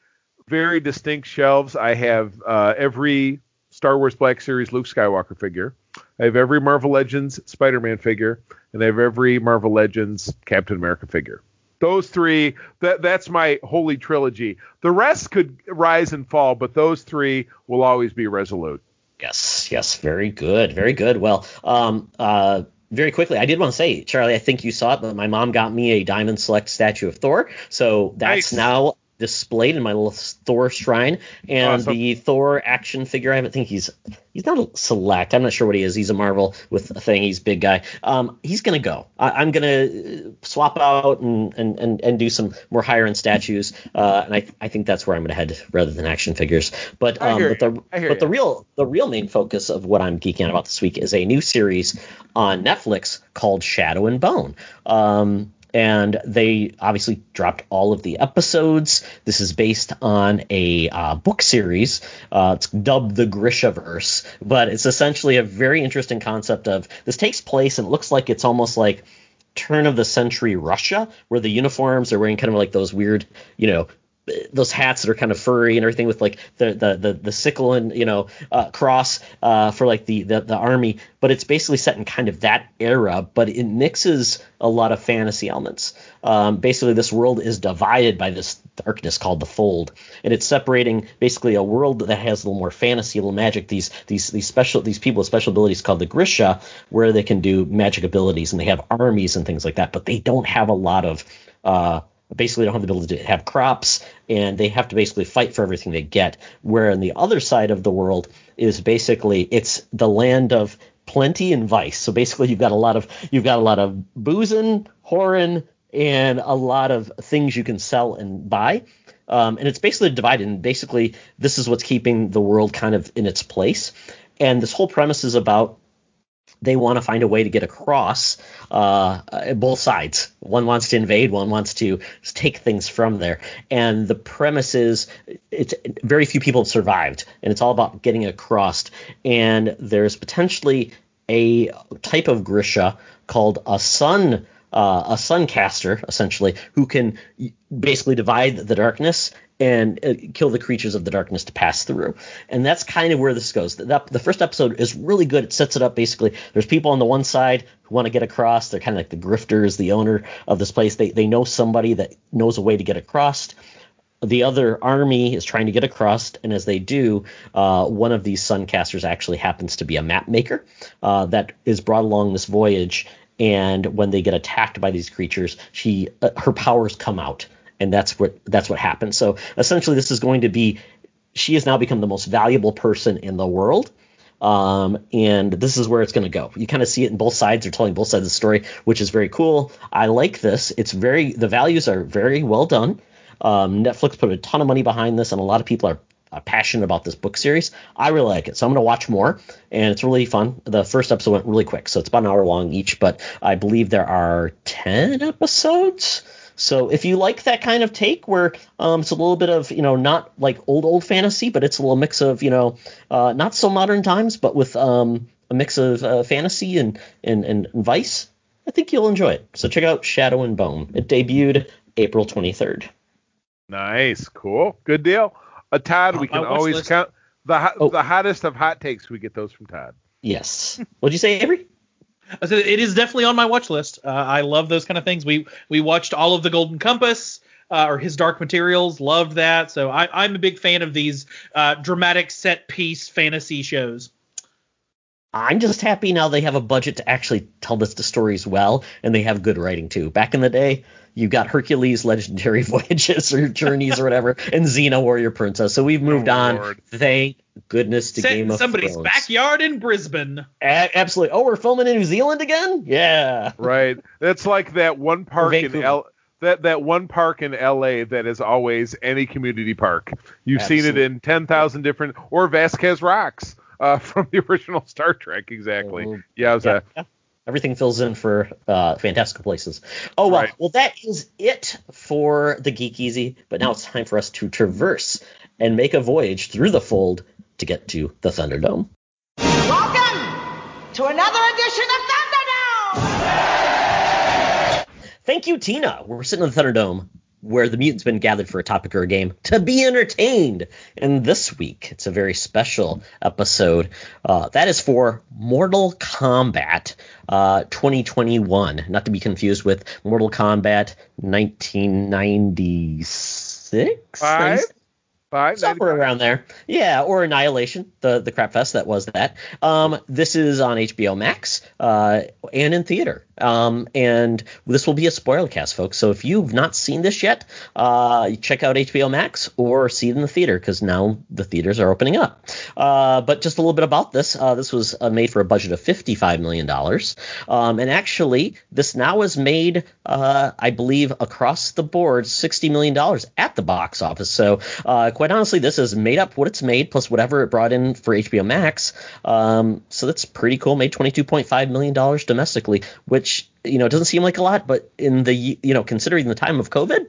very distinct shelves. I have uh, every star wars black series luke skywalker figure. I have every marvel legends spider-man figure and i have every marvel legends captain america figure. Those three that that's my holy trilogy. The rest could rise and fall but those three will always be resolute. Yes, yes, very good, very good. Well, um, uh, very quickly, I did want to say, Charlie, I think you saw it, but my mom got me a Diamond Select statue of Thor, so that's Nice. now displayed in my little Thor shrine. And Awesome. the Thor action figure, I haven't think he's he's not a select. I'm not sure what he is. He's a Marvel with a thing. He's a big guy. Um, he's gonna go. I, I'm gonna uh, swap out and, and and and do some more higher end statues. Uh, and I I think that's where I'm gonna head rather than action figures. But um, but the but the real the real main focus of what I'm geeking out about this week is a new series on Netflix called Shadow and Bone. Um, and they obviously dropped all of the episodes. This is based on a uh, book series. Uh, it's dubbed the Grishaverse, but it's essentially a very interesting concept of this takes place and it looks like it's almost like turn of the century Russia, where the uniforms are wearing kind of like those weird, you know, those hats that are kind of furry and everything with like the the the, the sickle and you know uh, cross uh, for like the, the the army, but it's basically set in kind of that era, but it mixes a lot of fantasy elements. Um, basically, this world is divided by this darkness called the Fold, and it's separating basically a world that has a little more fantasy, a little magic. These these these special these people with special abilities called the Grisha, where they can do magic abilities and they have armies and things like that, but they don't have a lot of uh, basically don't have the ability to have crops and they have to basically fight for everything they get. Where on the other side of the world is basically it's the land of plenty and vice. So basically you've got a lot of you've got a lot of boozing whoring and a lot of things you can sell and buy. Um, and it's basically divided and basically this is what's keeping the world kind of in its place. And this whole premise is about they want to find a way to get across uh, uh, both sides. One wants to invade, one wants to take things from there. And the premise is it's very few people have survived, and it's all about getting across. And there's potentially a type of Grisha called a sun. Uh, a suncaster, essentially, who can basically divide the darkness and uh, kill the creatures of the darkness to pass through. And that's kind of where this goes. The, the first episode is really good. It sets it up basically. There's people on the one side who want to get across. They're kind of like the grifters, the owner of this place. They, they know somebody that knows a way to get across. The other army is trying to get across, and as they do, uh, one of these suncasters actually happens to be a map maker uh, that is brought along this voyage. And when they get attacked by these creatures, she uh, her powers come out and that's what that's what happens. So essentially, this is going to be she has now become the most valuable person in the world. Um, and this is where it's going to go. You kind of see it in both sides. They're telling both sides of the story, which is very cool. I like this. It's very the values are very well done. Um, Netflix put a ton of money behind this, and a lot of people are uh, passionate about this book series. I really like it, so I'm going to watch more, and it's really fun. The first episode went really quick, so it's about an hour long each, but I believe there are ten episodes. So if you like that kind of take where um, it's a little bit of you know not like old old fantasy, but it's a little mix of you know uh, not so modern times, but with um, a mix of uh, fantasy and, and and Vice, I think you'll enjoy it. So check out Shadow and Bone. It debuted April 23rd. Nice, cool, good deal. Uh, Todd, we can always list. count the ho- Oh. the hottest of hot takes. We get those from Todd. Yes. What'd you say, Avery? I said it is definitely on my watch list. Uh, I love those kind of things. We we watched all of the Golden Compass uh, or His Dark Materials. Loved that. So I, I'm a big fan of these uh, dramatic set piece fantasy shows. I'm just happy now they have a budget to actually tell this the stories well, and they have good writing too. Back in the day, you got Hercules Legendary Voyages or Journeys or whatever, and Xena Warrior Princess. So we've moved Oh, on. Lord. Thank goodness to Set Game in of somebody's Thrones. backyard in Brisbane. A- absolutely. Oh, we're filming in New Zealand again? Yeah. Right. That's like that one park in L. That, that one park in LA that is always any community park. You've seen it Absolutely. in 10,000 different, or Vasquez Rocks uh, from the original Star Trek, exactly. Oh, yeah, it was Yeah, a, yeah. Everything fills in for uh, fantastical places. Oh well, Right. well that is it for the Geek Easy. But now it's time for us to traverse and make a voyage through the fold to get to the Thunderdome. Welcome to another edition of Thunderdome! Thank you, Tina. We're sitting in the Thunderdome where the mutants been gathered for a topic or a game to be entertained. And this week, it's a very special episode. Uh, that is for Mortal Kombat uh, 2021, not to be confused with Mortal Kombat 1996. Five? Five? Somewhere around there. Yeah, or Annihilation, the the crap fest that was that. Um, this is on HBO Max uh, and in theater. Um, and this will be a spoiler cast, folks. So if you've not seen this yet, uh, check out HBO Max or see it in the theater because now the theaters are opening up. Uh, but just a little bit about this. Uh, this was uh, made for a budget of $55 million. Um, and actually, this now is made, uh, I believe, across the board, $60 million at the box office. So, uh, quite honestly, this has made up what it's made plus whatever it brought in for HBO Max. Um, so that's pretty cool. Made $22.5 million domestically, which, you know, doesn't seem like a lot, but in the, you know, considering the time of COVID,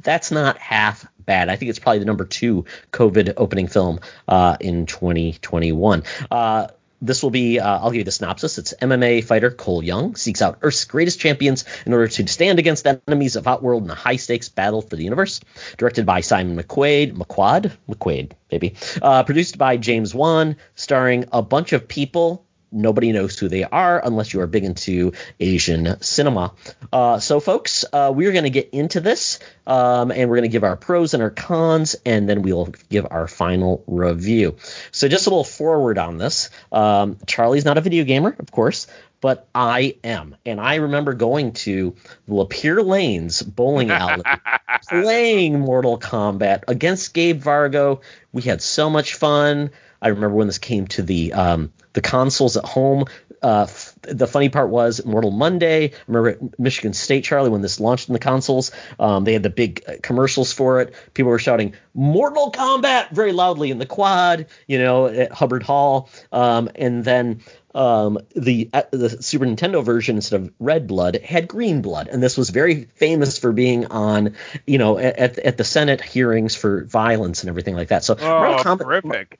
that's not half bad. I think it's probably the number two COVID opening film uh, in 2021. Uh, this will be, uh, I'll give you the synopsis. It's MMA fighter Cole Young seeks out Earth's greatest champions in order to stand against enemies of Outworld in a high stakes battle for the universe. Directed by Simon McQuaid, McQuad, McQuaid, maybe. Uh, produced by James Wan, starring a bunch of people nobody knows who they are unless you are big into Asian cinema. Uh, so, folks, uh, we're going to get into this, um, and we're going to give our pros and our cons, and then we'll give our final review. So, just a little forward on this. Um, Charlie's not a video gamer, of course. But I am, and I remember going to Lapeer Lane's bowling alley, playing Mortal Kombat against Gabe Vargo. We had so much fun. I remember when this came to the um, the consoles at home. Uh, f- the funny part was Mortal Monday. I remember at Michigan State, Charlie, when this launched in the consoles, um, they had the big uh, commercials for it. People were shouting "Mortal Kombat" very loudly in the quad, you know, at Hubbard Hall. Um, and then um, the uh, the Super Nintendo version instead of red blood had green blood, and this was very famous for being on, you know, at at the Senate hearings for violence and everything like that. So Oh, Mortal Kombat, terrific.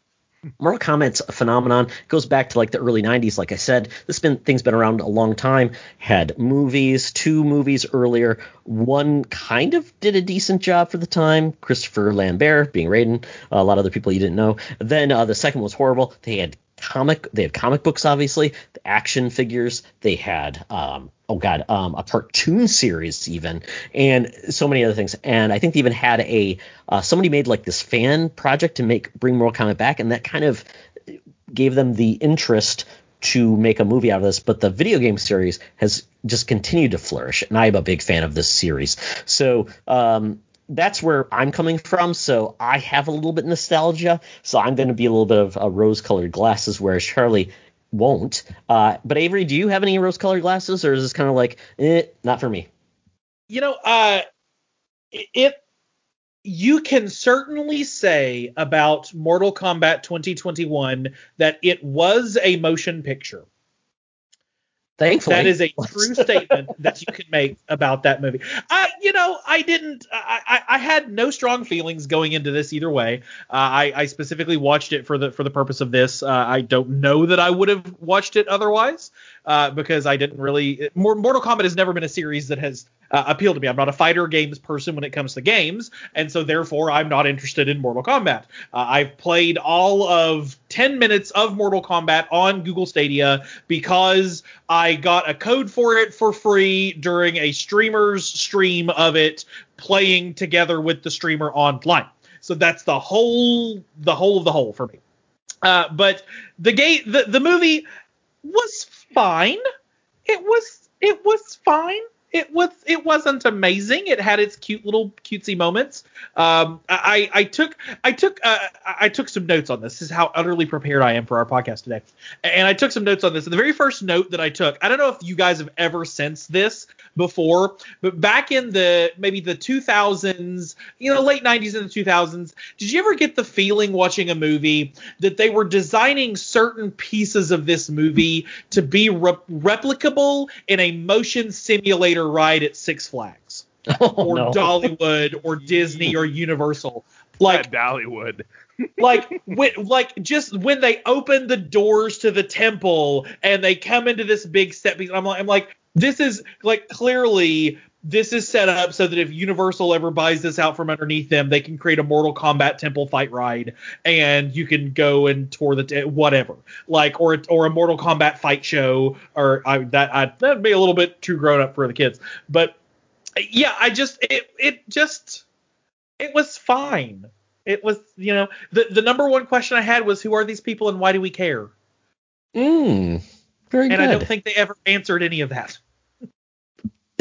Mortal Kombat's a phenomenon. It goes back to like the early 90s. Like I said, this been thing's been around a long time. Had movies, two movies earlier. One kind of did a decent job for the time. Christopher Lambert being Raiden. a lot of other people you didn't know. Then uh, the second was horrible. They had comic they had comic books obviously the action figures they had um oh god um a cartoon series even and so many other things and i think they even had a uh, somebody made like this fan project to make bring mortal kombat back and that kind of gave them the interest to make a movie out of this but the video game series has just continued to flourish and i'm a big fan of this series. So um that's where I'm coming from. So I have a little bit nostalgia. So I'm going to be a little bit of uh, rose-colored glasses, whereas Charlie won't. Uh, but Avery, do you have any rose-colored glasses, or is this kind of like, eh, not for me? You know, uh, it you can certainly say about Mortal Kombat 2021 that it was a motion picture. Thankfully, That is a true statement that you can make about that movie. I, you know, I didn't. I, I, I had no strong feelings going into this either way. Uh, I, I specifically watched it for the for the purpose of this. Uh, I don't know that I would have watched it otherwise uh, because I didn't really. Mortal Kombat has never been a series that has uh, appealed to me. I'm not a fighter games person when it comes to games, and so therefore I'm not interested in Mortal Kombat. Uh, I've played all of 10 minutes of Mortal Kombat on Google Stadia because I got a code for it for free during a streamer's stream of it playing together with the streamer online. So that's the whole the whole of the whole for me. Uh, but the game the, the movie was fine. It was it was fine. It was it wasn't amazing. It had its cute little cutesy moments. Um, I I took I took uh, I took some notes on this. This is how utterly prepared I am for our podcast today. And I took some notes on this. And the very first note that I took, I don't know if you guys have ever sensed this before, but back in the maybe the 2000s, you know, late 90s and the 2000s, did you ever get the feeling watching a movie that they were designing certain pieces of this movie to be re- replicable in a motion simulator ride at Six Flags Oh, or no. Dollywood or Disney or Universal? Like At Dollywood. like when, like just when they open the doors to the temple and they come into this big set piece, I'm like, I'm like, this is like clearly this is set up so that if Universal ever buys this out from underneath them, they can create a Mortal Kombat temple fight ride, and you can go and tour the t- whatever, like or or a Mortal Kombat fight show, or I, that I, that'd be a little bit too grown up for the kids, but yeah, I just it it just it was fine. It was, you know, the the number one question I had was who are these people and why do we care? Mm, very And good. I don't think they ever answered any of that.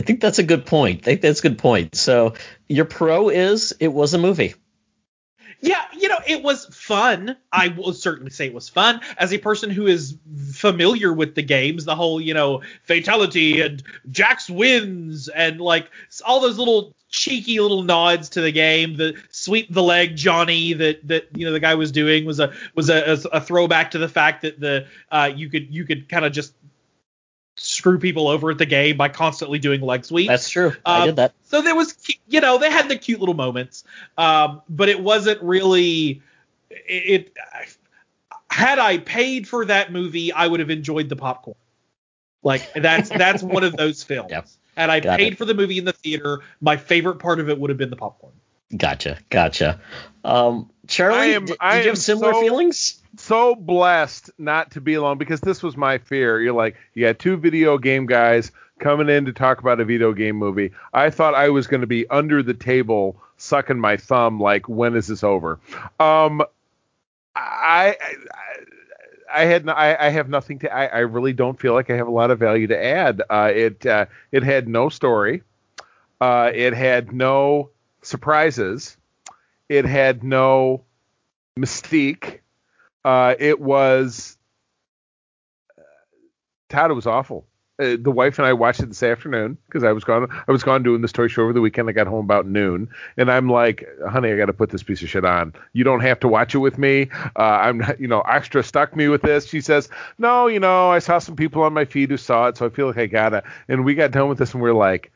Think that's a good point. I think that's a good point. So your pro is it was a movie. Yeah, you know, it was fun. I will certainly say it was fun. As a person who is familiar with the games, the whole, you know, fatality and Jax wins and like all those little cheeky little nods to the game, the sweep the leg Johnny that that you know the guy was doing was a was a, a throwback to the fact that the uh you could you could kind of just screw people over at the game by constantly doing leg sweeps. That's true. I Um, did that. So there was, you know, they had the cute little moments, um, but it wasn't really. It, it had I paid for that movie, I would have enjoyed the popcorn. Like that's that's one of those films. Yep. Had I Got paid it. for the movie in the theater, my favorite part of it would have been the popcorn. Gotcha. Gotcha. Um, Charlie, I am- did, I you have similar so- feelings? so blessed not to be alone because this was my fear. You're like, you got two video game guys coming in to talk about a video game movie. I thought I was going to be under the table sucking my thumb, like, when is this over? Um, I, I, I had, no- I, I have nothing to. I, I really don't feel like I have a lot of value to add. Uh, it, uh, it had no story. Uh, it had no surprises. It had no mystique. Uh, it was Todd. It was awful. Uh, the wife and I watched it this afternoon because I was gone. I was gone doing this toy show over the weekend. I got home about noon, and I'm like, "Honey, I got to put this piece of shit on. You don't have to watch it with me. Uh, I'm not, you know, extra stuck me with this." She says, "No, you know, I saw some people on my feed who saw it, so I feel like I gotta." And we got done with this, and we are like,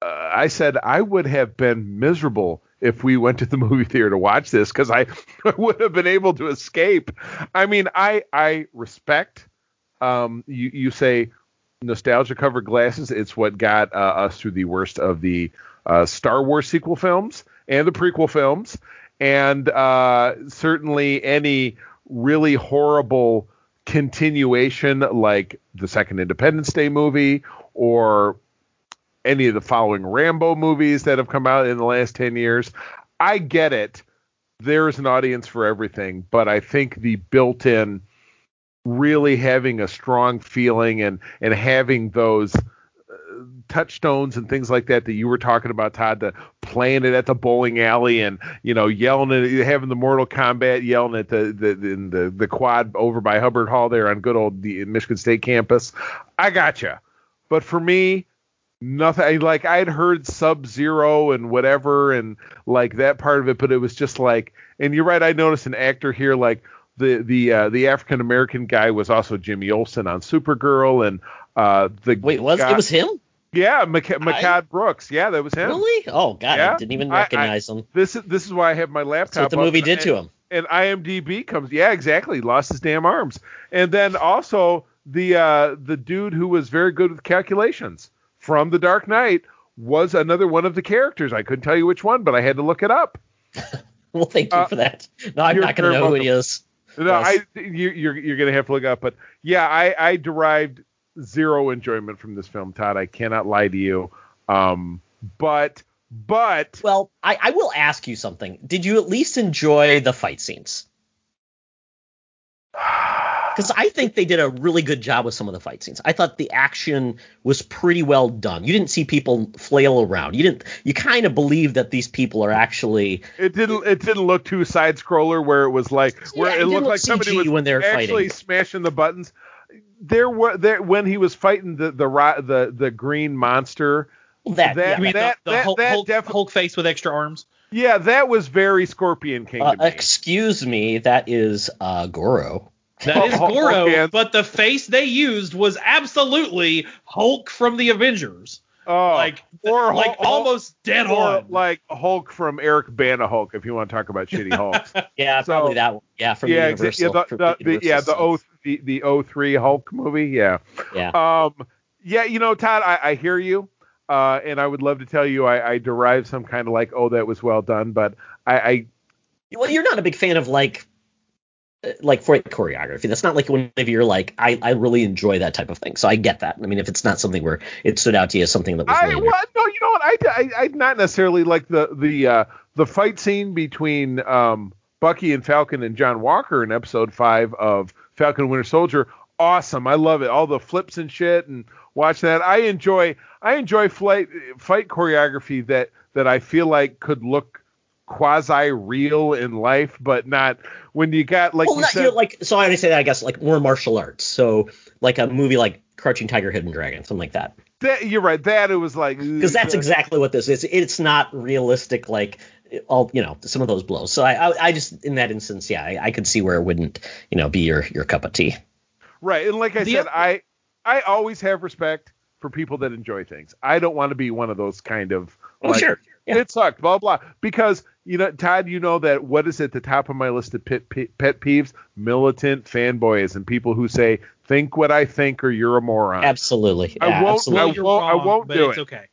uh, I said I would have been miserable if we went to the movie theater to watch this because I would have been able to escape. I mean, I I respect. Um, you you say nostalgia covered glasses. It's what got uh, us through the worst of the uh, Star Wars sequel films and the prequel films, and uh, certainly any really horrible continuation like the second Independence Day movie or any of the following Rambo movies that have come out in the last 10 years. I get it. There's an audience for everything, but I think the built in really having a strong feeling and and having those uh, touchstones and things like that that you were talking about Todd to playing it at the bowling alley and you know yelling at having the Mortal Kombat yelling at the the the, the quad over by Hubbard Hall there on good old the Michigan State campus I gotcha but for me nothing. I- Like I'd heard Sub Zero and whatever, and like that part of it, but it was just like. And you're right. I noticed an actor here, like the the uh, the African American guy was also Jimmy Olsen on Supergirl, and uh, the Wait, was guy- it was him? yeah, Mc- Mehcad Brooks. Yeah, that was him. Really? Oh God, Yeah. I didn't even I- I- recognize him. This is this is why I have my laptop. That's what the movie and- did to him. and IMDb comes. Yeah, exactly. Lost his damn arms. And then also the uh, the dude who was very good with calculations from The Dark Knight was another one of the characters. I couldn't tell you which one, but I had to look it up. Well, thank you Uh, for that. No, I'm not going to know who he is. No, Yes. I you, you're you're gonna have to look it up. But yeah, I I derived zero enjoyment from this film, Todd. I cannot lie to you. Um, but but Well, I, I will ask you something. Did you at least enjoy the fight scenes? Because I think they did a really good job with some of the fight scenes. I thought the action was pretty well done. You didn't see people flail around. You didn't. You kind of believe that these people are actually. It didn't. It didn't look too side scroller where it was like where Yeah, it it, looked look like somebody was when they were actually fighting. smashing the buttons. There were there when he was fighting the the ro- the the green monster. That, That- yeah, You mean that- the, the that- Hulk, that Hulk, defi- Hulk face with extra arms? Yeah, that was very Scorpion King uh, to me. excuse me, that is uh, Goro. That is Goro, hands. but the face they used was absolutely Hulk from the Avengers. oh, like, or like Hulk- almost dead or on. like Hulk from Eric Bana Hulk, if you want to talk about shitty Hulks. Yeah, So- probably that one. Yeah, from yeah, Universal. yeah, the, the, the, yeah, the. O the the O three Hulk movie. Yeah. Yeah. Um, yeah, you know, Todd, I, I hear you, uh, and I would love to tell you I, I derive some kind of like, oh, that was well done, but I, I Well, you're not a big fan of like like fight choreography. That's not like one of your like I, I really enjoy that type of thing. So I get that. I mean, if it's not something where it stood out to you as something that was I well, no, you know what? I, I I not necessarily like the the uh, the fight scene between um, Bucky and Falcon and John Walker in episode five of Falcon Winter Soldier. Awesome, I love it. All the flips and shit, and watch that. I enjoy I enjoy flight fight choreography that that I feel like could look quasi real in life, but not when you got like well, you not, said. like so I say that I guess like more martial arts. So like a movie like Crouching Tiger, Hidden Dragon, something like that. that, you're right. That it was like Because that's uh, exactly what this is. It's not realistic like all you know some of those blows. So I I, I just in that instance, yeah, I, I could see where it wouldn't you know be your your cup of tea. Right, and like I The said, I I always have respect for people that enjoy things. I don't want to be one of those kind of Oh like, sure. Yeah. it sucked, blah blah. Because you know, Todd, you know that what is at the top of my list of pet, pet, pet peeves? Militant fanboys and people who say think what I think or you're a moron. Absolutely. I Yeah, won't- absolutely. I you're won't- I wrong, won't but do it's it. okay.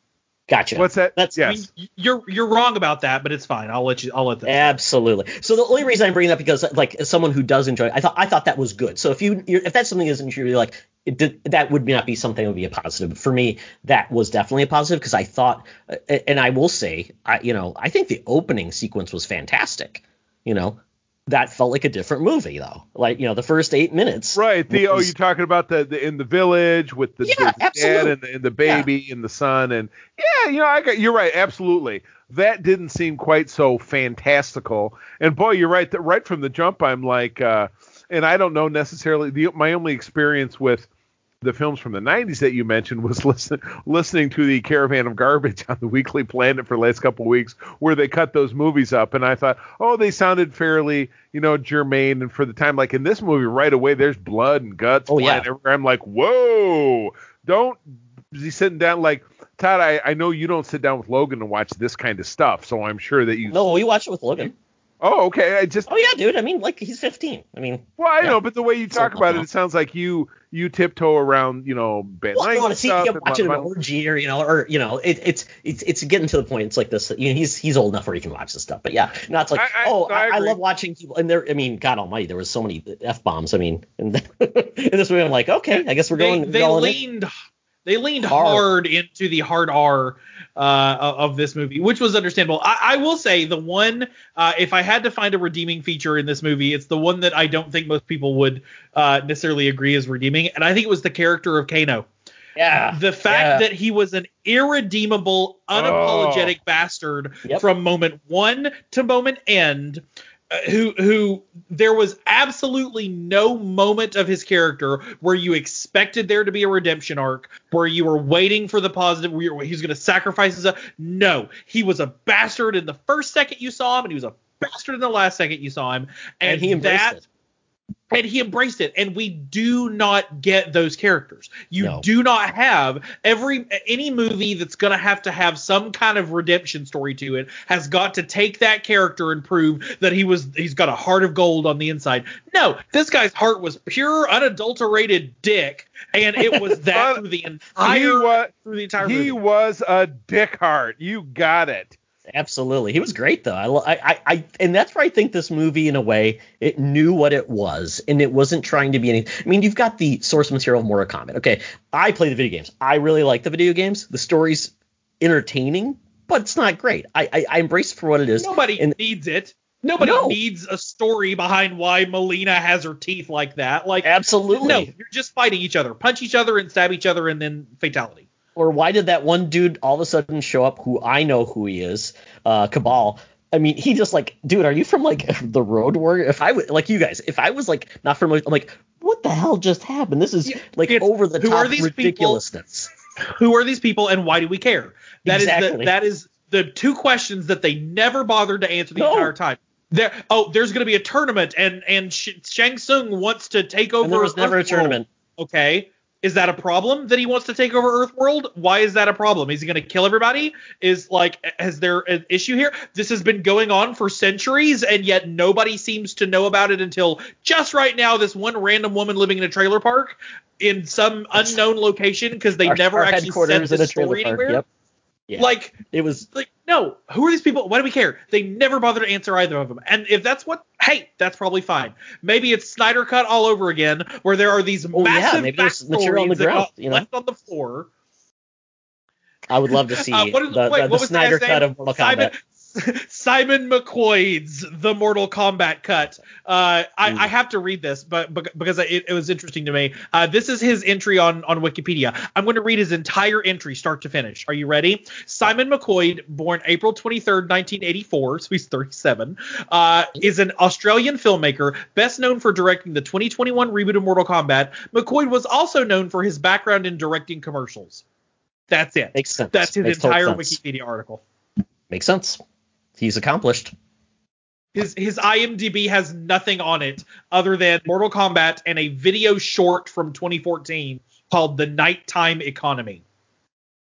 Gotcha. What's that? That's- I yes. mean, you're you're wrong about that, but it's fine. I'll let you. I'll let that. Absolutely. So the only reason I'm bringing that because like as someone who does enjoy, I thought I thought that was good. So if you you're, if that's something that isn't you're like it did, that would not be something that would be a positive. But for me, that was definitely a positive because I thought, and I will say, I you know I think the opening sequence was fantastic. You know, that felt like a different movie though. Like you know the first eight minutes. Right. The oh, you're talking about the, the in the village with the, Yeah, the dad and the, and the baby and the son and yeah, you know, I got you're right, absolutely. That didn't seem quite so fantastical. And boy, you're right. That right from the jump, I'm like, uh, and I don't know necessarily. The my only experience with the films from the 90s that you mentioned was listen, listening to the Caravan of Garbage on the Weekly Planet for the last couple of weeks, where they cut those movies up, and I thought, oh, they sounded fairly, you know, germane. And for the time, like in this movie, right away, there's blood and guts Oh, yeah. everywhere. I'm like, whoa, don't be sitting down like Todd. I, I know you don't sit down with Logan and watch this kind of stuff, so I'm sure that you. No, we watched it with Logan. Oh, okay. I just Oh yeah, dude. I mean, like he's 15. I mean, well, I Yeah. know, but the way you talk So- about it, it sounds like you you tiptoe around, you know, bad well, I language want to see stuff him and watching an orgy or you know, or you know, it, it's it's it's getting to the point. It's like this. You know, he's he's old enough where he can watch this stuff. But yeah, no, it's like, I- I- oh, I I, I love watching people. And there, I mean, God Almighty, there was so many f bombs. I mean, in, in this movie, I'm like, okay, I guess we're going. they going in. They leaned Hard. hard. into the hard R uh, of this movie, which was understandable. I, I will say the one, uh, if I had to find a redeeming feature in this movie, it's the one that I don't think most people would uh, necessarily agree is redeeming, and I think it was the character of Kano. Yeah, The fact yeah. that he was an irredeemable, unapologetic bastard Yep. from moment one to moment end. Who who there was absolutely no moment of his character where you expected there to be a redemption arc, where you were waiting for the positive, where he's going to sacrifice himself. No, he was a bastard in the first second you saw him, and he was a bastard in the last second you saw him, and, And he embraced that, it. And he embraced it and we do not get those characters you No. do not have every any movie that's going to have to have some kind of redemption story to it has got to take that character and prove that he was he's got a heart of gold on the inside no this guy's heart was pure unadulterated dick and it was that through the he entire was through the entire he movie was a dick heart. You got it. Absolutely, he was great though. I, I, I, and that's where I think this movie, in a way, it knew what it was, and it wasn't trying to be anything. I mean, you've got the source material of Mortal Kombat. Okay, I play the video games. I really like the video games. The story's entertaining, but it's not great. I, I, I embrace it for what it is. Nobody and needs it. Nobody No. needs a story behind why Mileena has her teeth like that. Like, absolutely. no, you're just fighting each other, punch each other and stab each other, and then fatality. Or why did that one dude all of a sudden show up who I know who he is, uh, Kabal? I mean, he just like, dude, are you from like the Road Warrior? If I was like you guys, if I was like not from, I'm like, what the hell just happened? This is like it's- over the who top are these people? ridiculousness. Who are these people, and why do we care? That is Exactly. the that is the two questions that they never bothered to answer the No. entire time. There, oh, there's going to be a tournament, and and Sh- Shang Tsung wants to take over. And there was never a tournament. Okay. Is that a problem that he wants to take over Earthworld? Why is that a problem? Is he going to kill everybody? Is like, has there an issue here? This has been going on for centuries, and yet nobody seems to know about it until just right now. This one random woman living in a trailer park in some unknown location because they Our- never our actually said headquarters in this a story park. anywhere. Yep. Yeah. Like, It was like no who are these people why do we care they never bother to answer either of them and if that's what hey that's probably fine maybe it's snyder cut all over again where there are these Oh, yeah, massive maybe there's material on the ground, you know? left on the floor I would love to see Uh, what is- the, wait, the, the what was the Snyder cut of Mortal Kombat. Simon McCoy's The Mortal Kombat cut. Uh, I, I have to read this, but bec- because it, it was interesting to me. Uh, this is his entry on on Wikipedia. I'm going to read his entire entry, start to finish. Are you ready? Simon McCoy, born April 23rd, 1984, so he's 37, uh, is an Australian filmmaker, best known for directing the 2021 reboot of Mortal Kombat. McCoy was also known for his background in directing commercials. That's it. Makes sense. That's his Makes entire. Wikipedia article. Makes sense. He's accomplished. His his IMDb has nothing on it other than Mortal Kombat and a video short from 2014 called The Nighttime Economy.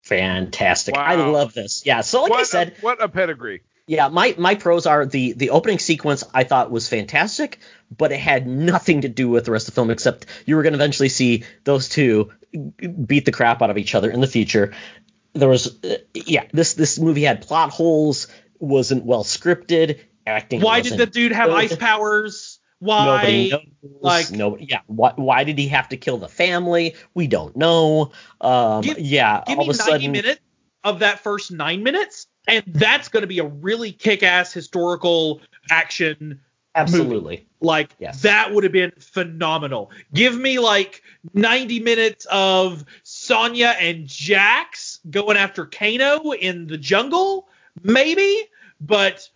Fantastic. I love this. Yeah. So like what I said, a, what a pedigree. Yeah, my my pros are the the opening sequence I thought was fantastic, but it had nothing to do with the rest of the film except you were going to eventually see those two beat the crap out of each other in the future. There was uh, yeah, this this movie had plot holes, wasn't well scripted, acting. Why did the dude have good. ice powers? Why? Nobody knows. like- no, yeah. Why, why did he have to kill the family? We don't know. Um, Give- yeah. Give all me of a 90 sudden, minutes of that first nine minutes, and that's going to be a really kick-ass historical action absolutely. Like Yes. that would have been phenomenal. Give me like 90 minutes of Sonya and Jax going after Kano in the jungle, maybe, but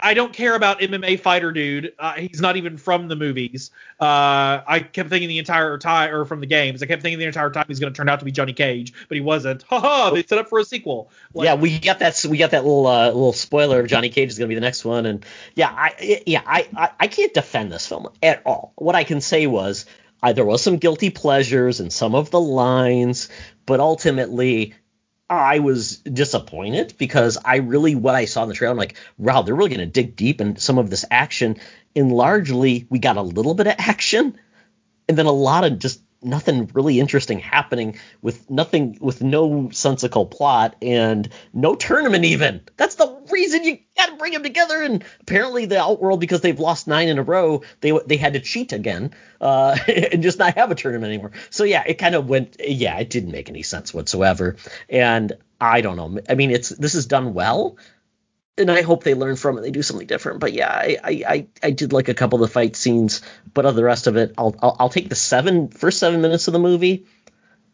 I don't care about MMA fighter dude. Uh, he's not even from the movies. Uh, I kept thinking the entire time, or from the games, I kept thinking the entire time he's going to turn out to be Johnny Cage, but he wasn't. Haha, they set up for a sequel. Like, yeah, we got that. We got that little uh, little spoiler of Johnny Cage is going to be the next one, and yeah, I yeah I, I I can't defend this film at all. What I can say was uh, there was some guilty pleasures in some of the lines, but ultimately I was disappointed because I really what I saw in the trailer, I'm like, wow, they're really going to dig deep in some of this action, and largely we got a little bit of action, and then a lot of just nothing really interesting happening with nothing with no sensical plot and no tournament even. That's the reason you gotta bring them together and apparently the outworld because they've lost nine in a row they they had to cheat again uh and just not have a tournament anymore so yeah it kind of went yeah it didn't make any sense whatsoever and i don't know i mean it's this is done well and I hope they learn from it. They do something different. But yeah, I I, I, I did like a couple of the fight scenes, but of the rest of it, I'll, I'll I'll take the seven first seven minutes of the movie,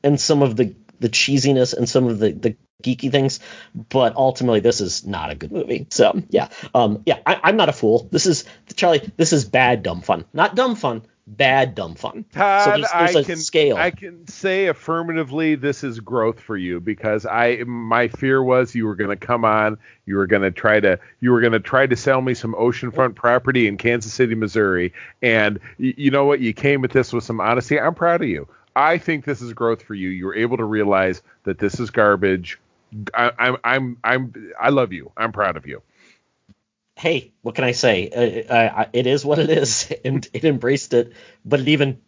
and some of the the cheesiness and some of the the geeky things, but ultimately this is not a good movie. So yeah, um, yeah, I, I'm not a fool. This is Charlie. This is bad dumb fun, not dumb fun, bad dumb fun. Todd, so there's, there's I a can scale. I can say affirmatively this is growth for you because I my fear was you were going to come on, you were going to try to you were going to try to sell me some oceanfront property in Kansas City, Missouri, and y- you know what? You came at this with some honesty. I'm proud of you. I think this is growth for you. You were able to realize that this is garbage. I, I'm I'm I'm I love you. I'm proud of you. hey, what can I say? Uh, I, I, it is what it is, and it embraced it, but it even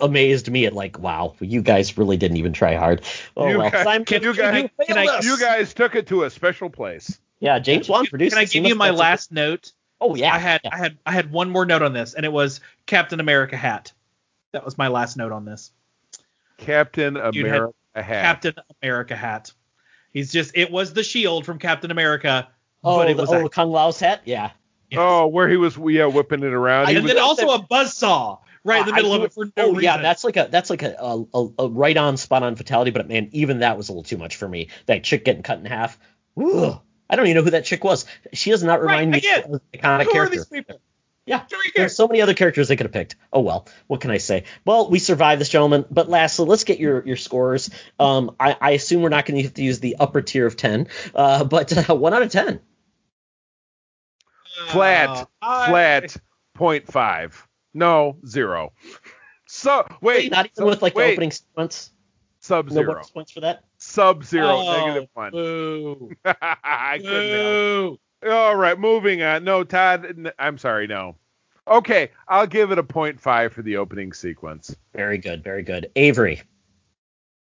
amazed me at like, wow, you guys really didn't even try hard. Oh You well, guys- I'm can you guys- can I- You guys took it to a special place. yeah, James Wan produced. Can I give you my that's a- last note? Oh yeah, I had yeah. I had I had one more note on this, and it was Captain America hat. That was my last note on this. Captain Dude had America hat. Captain America hat. He's just it was the shield from Captain America, Oh, but it the, was oh, a, Kung Lao's hat. Yeah. Oh, where he was, yeah, whipping it around. He and was, then also a buzzsaw right in the I middle of it for no oh reason. yeah, that's like a that's like a, a, a, a right on spot on fatality, but man, even that was a little too much for me. That chick getting cut in half. Ugh. I don't even know who that chick was. She does not Right, remind me of an iconic Who are character. these people? Yeah, Do we there's so many other characters they could have picked. Oh well, what can I say? Well, we survived this, gentlemen. But lastly, let's get your your scores. Um, I, I assume we're not going to have to use the upper tier of ten, uh, but uh, one out of ten. flat, Uh, I- flat, point five. No, zero. So wait, not even with like wait, the opening sequence. sub zero, bonus points for that. sub zero, Oh, negative one. Boo. I couldn't help. Boo. All right, moving on. No, Todd, I'm sorry, no. Okay, I'll give it a point five for the opening sequence. Very good, very good. Avery.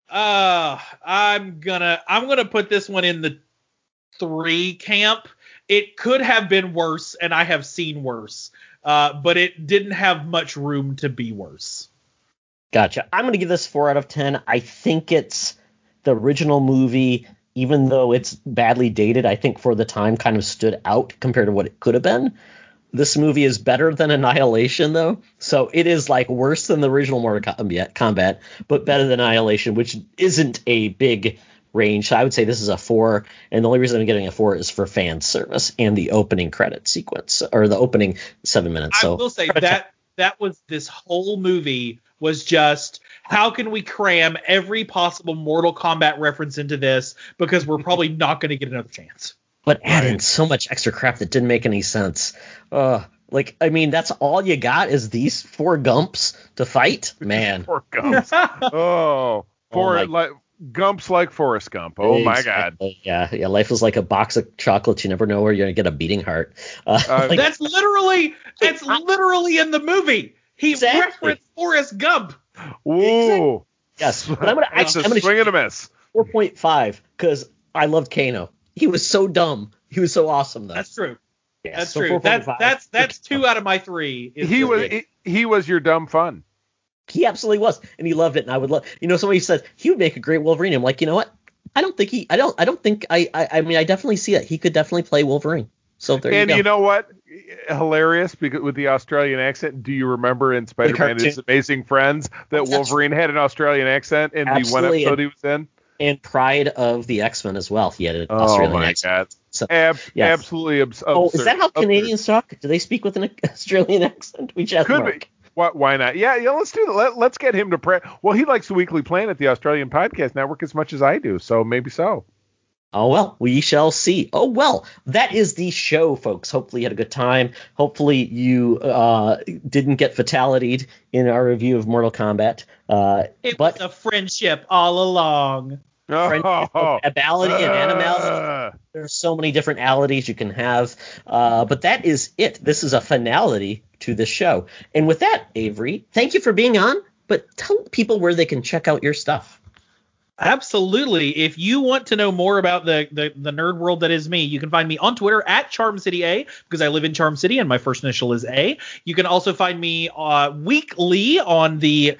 Uh, I'm gonna I'm gonna put this one in the three camp. It could have been worse, and I have seen worse. Uh, but it didn't have much room to be worse. Gotcha. I'm going to give this 4 out of 10. I think it's the original movie, even though it's badly dated, I think for the time kind of stood out compared to what it could have been. This movie is better than Annihilation, though. So it is like worse than the original Mortal Kombat, but better than Annihilation, which isn't a big range. So I would say this is a 4. And the only reason I'm getting a 4 is for fan service and the opening credit sequence, or the opening seven minutes. So I will say that that was this whole movie was just how can we cram every possible Mortal Kombat reference into this because we're probably not going to get another chance. but adding Right. so much extra crap that didn't make any sense. Uh, like, I mean, that's all you got is these four gumps to fight? Man. four Gumps. oh, for my- like Gumps like Forrest Gump. Oh my God. Yeah, yeah. Life is like a box of chocolates. You never know where you're gonna get a beating heart. Uh, Uh, like, That's literally that's literally in the movie. He Exactly. referenced Forrest Gump. Ooh. yes, but I'm gonna It's actually a I'm gonna swing and a miss. four point five because I loved Kano. He was so dumb. He was so awesome though. That's true. Yes, That's so true. That's that's that's two out of my three. is He was he, he was your dumb fun. He absolutely was, and he loved it. And I would love, you know, somebody says he would make a great Wolverine. I'm like, you know what? I don't think he. I don't. I don't think. I. I, I mean, I definitely see that He could definitely play Wolverine. So there and you go. And you know what? Hilarious because with the Australian accent. Do you remember in Spider-Man and His. Amazing Friends that Wolverine had an Australian accent in the one Absolutely, episode and- he was in? and Pryde of the X Men as well. He had an Oh Australian my accent. God! So- Ab- yes. Absolutely abs- Oh, is that how absurd. Canadians talk? Do they speak with an Australian accent? We just Could be. Why, why not? Yeah, yeah. Let's do that. Let, let's get him to pray. Well, he likes the Weekly Plan at the Australian Podcast Network as much as I do, so maybe so. Oh well, we shall see. Oh well, that is the show, folks. Hopefully you had a good time. Hopefully you uh, didn't get fatalityed in our review of Mortal Kombat. Uh, It but was a friendship all along. friend- Oh, abality and animality. uh, There's so many different alities you can have. Uh, but that is it. This is a finality to the show. And with that, Avery, thank you for being on. But tell people where they can check out your stuff. Absolutely. If you want to know more about the, the the nerd world that is me, you can find me on Twitter at Charm City A because I live in Charm City and my first initial is A. You can also find me uh, weekly on the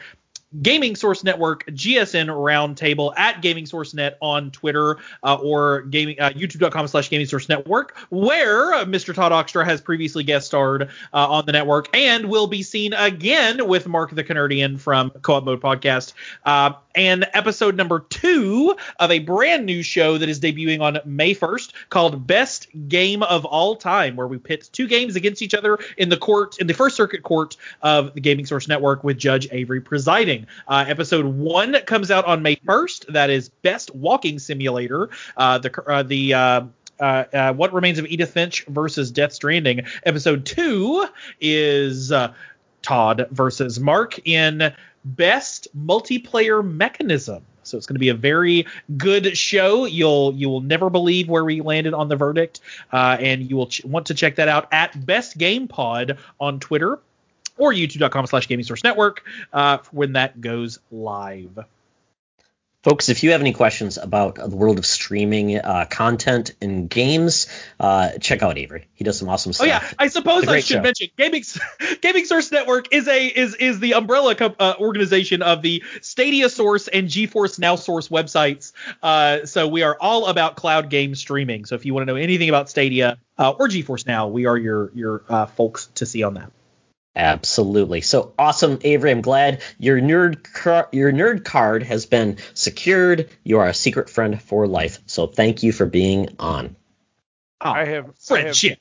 Gaming Source Network GSN Roundtable at Gaming Source Net on Twitter uh, or gaming uh, YouTube.com slash Gaming Source Network, where uh, Mr. Todd Oxtra has previously guest starred uh, on the network and will be seen again with Mark the Canardian from Co-op Mode Podcast. Uh, and episode number two of a brand new show that is debuting on May 1st called Best Game of All Time, where we pit two games against each other in the court in the First Circuit Court of the Gaming Source Network with Judge Avery presiding. Uh, episode one comes out on May 1st. That is Best Walking Simulator. Uh, the uh, the uh, uh, uh, What Remains of Edith Finch versus Death Stranding. Episode two is uh, Todd versus Mark in Best Multiplayer Mechanism. So it's going to be a very good show. You'll you will never believe where we landed on the verdict, uh, and you will ch- want to check that out at Best Game Pod on Twitter or youtube.com slash gaming source network uh, when that goes live. Folks, if you have any questions about the world of streaming uh, content and games, uh, check out Avery. He does some awesome stuff. Oh yeah, I suppose I should show. mention Gaming Gaming Source Network is a is is the umbrella co- uh, organization of the Stadia Source and GeForce Now Source websites. Uh, so we are all about cloud game streaming. So if you want to know anything about Stadia uh, or GeForce Now, we are your your uh, folks to see on that. Absolutely. So awesome, Avery. I'm glad your nerd car- your nerd card has been secured. You are a secret friend for life. So thank you for being on. Oh, I have I have, friendship.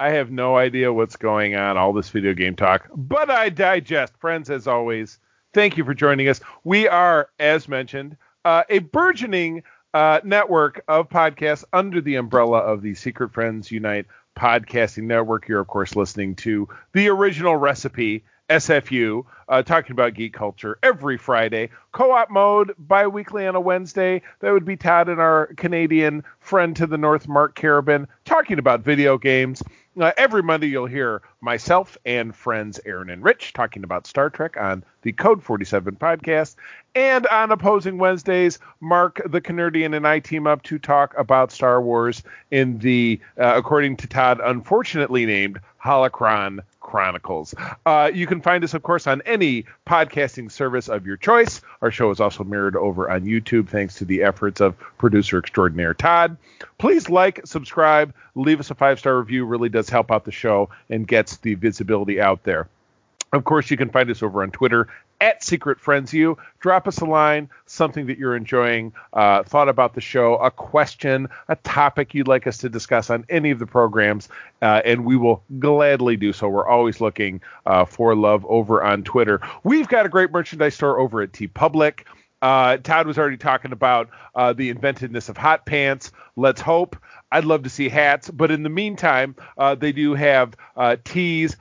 I have no idea what's going on, all this video game talk, but I digest. Friends, as always, thank you for joining us. We are, as mentioned, uh, a burgeoning uh, network of podcasts under the umbrella of the Secret Friends Unite podcasting network. You're, of course, listening to the original recipe. SFU, uh, talking about geek culture every Friday. Co-op mode bi-weekly on a Wednesday. That would be Todd and our Canadian friend to the north, Mark Carabin, talking about video games. Uh, every Monday, you'll hear myself and friends Aaron and Rich talking about Star Trek on the Code 47 podcast. And on opposing Wednesdays, Mark the Canardian and I team up to talk about Star Wars in the, uh, according to Todd, unfortunately named Holocron Chronicles. Uh, you can find us, of course, on any podcasting service of your choice. Our show is also mirrored over on YouTube thanks to the efforts of producer extraordinaire Todd. Please like, subscribe, leave us a five star review. Really does help out the show and gets the visibility out there. Of course, you can find us over on Twitter at Secret Friends You. Drop us a line, something that you're enjoying, uh, thought about the show, a question, a topic you'd like us to discuss on any of the programs, uh, and we will gladly do so. We're always looking uh, for love over on Twitter. We've got a great merchandise store over at TeePublic. Uh, Todd was already talking about uh, the inventiveness of hot pants. Let's hope. I'd love to see hats, but in the meantime, uh, they do have tees,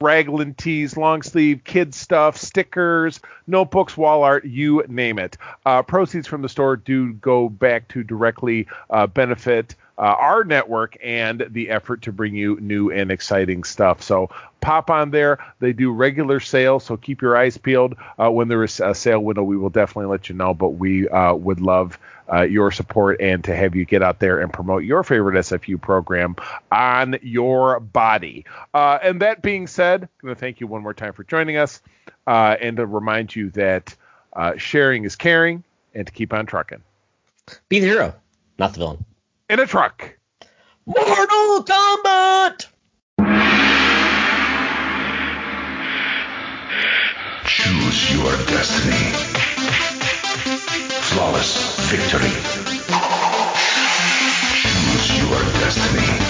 raglan tees, long sleeve, kids stuff, stickers, notebooks, wall art, you name it. Uh, proceeds from the store do go back to directly uh, benefit uh, our network and the effort to bring you new and exciting stuff. So pop on there. They do regular sales, so keep your eyes peeled. Uh, when there is a sale window, we will definitely let you know. But we uh, would love uh, your support and to have you get out there and promote your favorite SFU program on your body. Uh, and that being said, I'm going to thank you one more time for joining us uh, and to remind you that uh, sharing is caring and to keep on trucking. Be the hero, not the villain. In a truck. Mortal Kombat! Choose your destiny. Flawless. victory. Choose your destiny.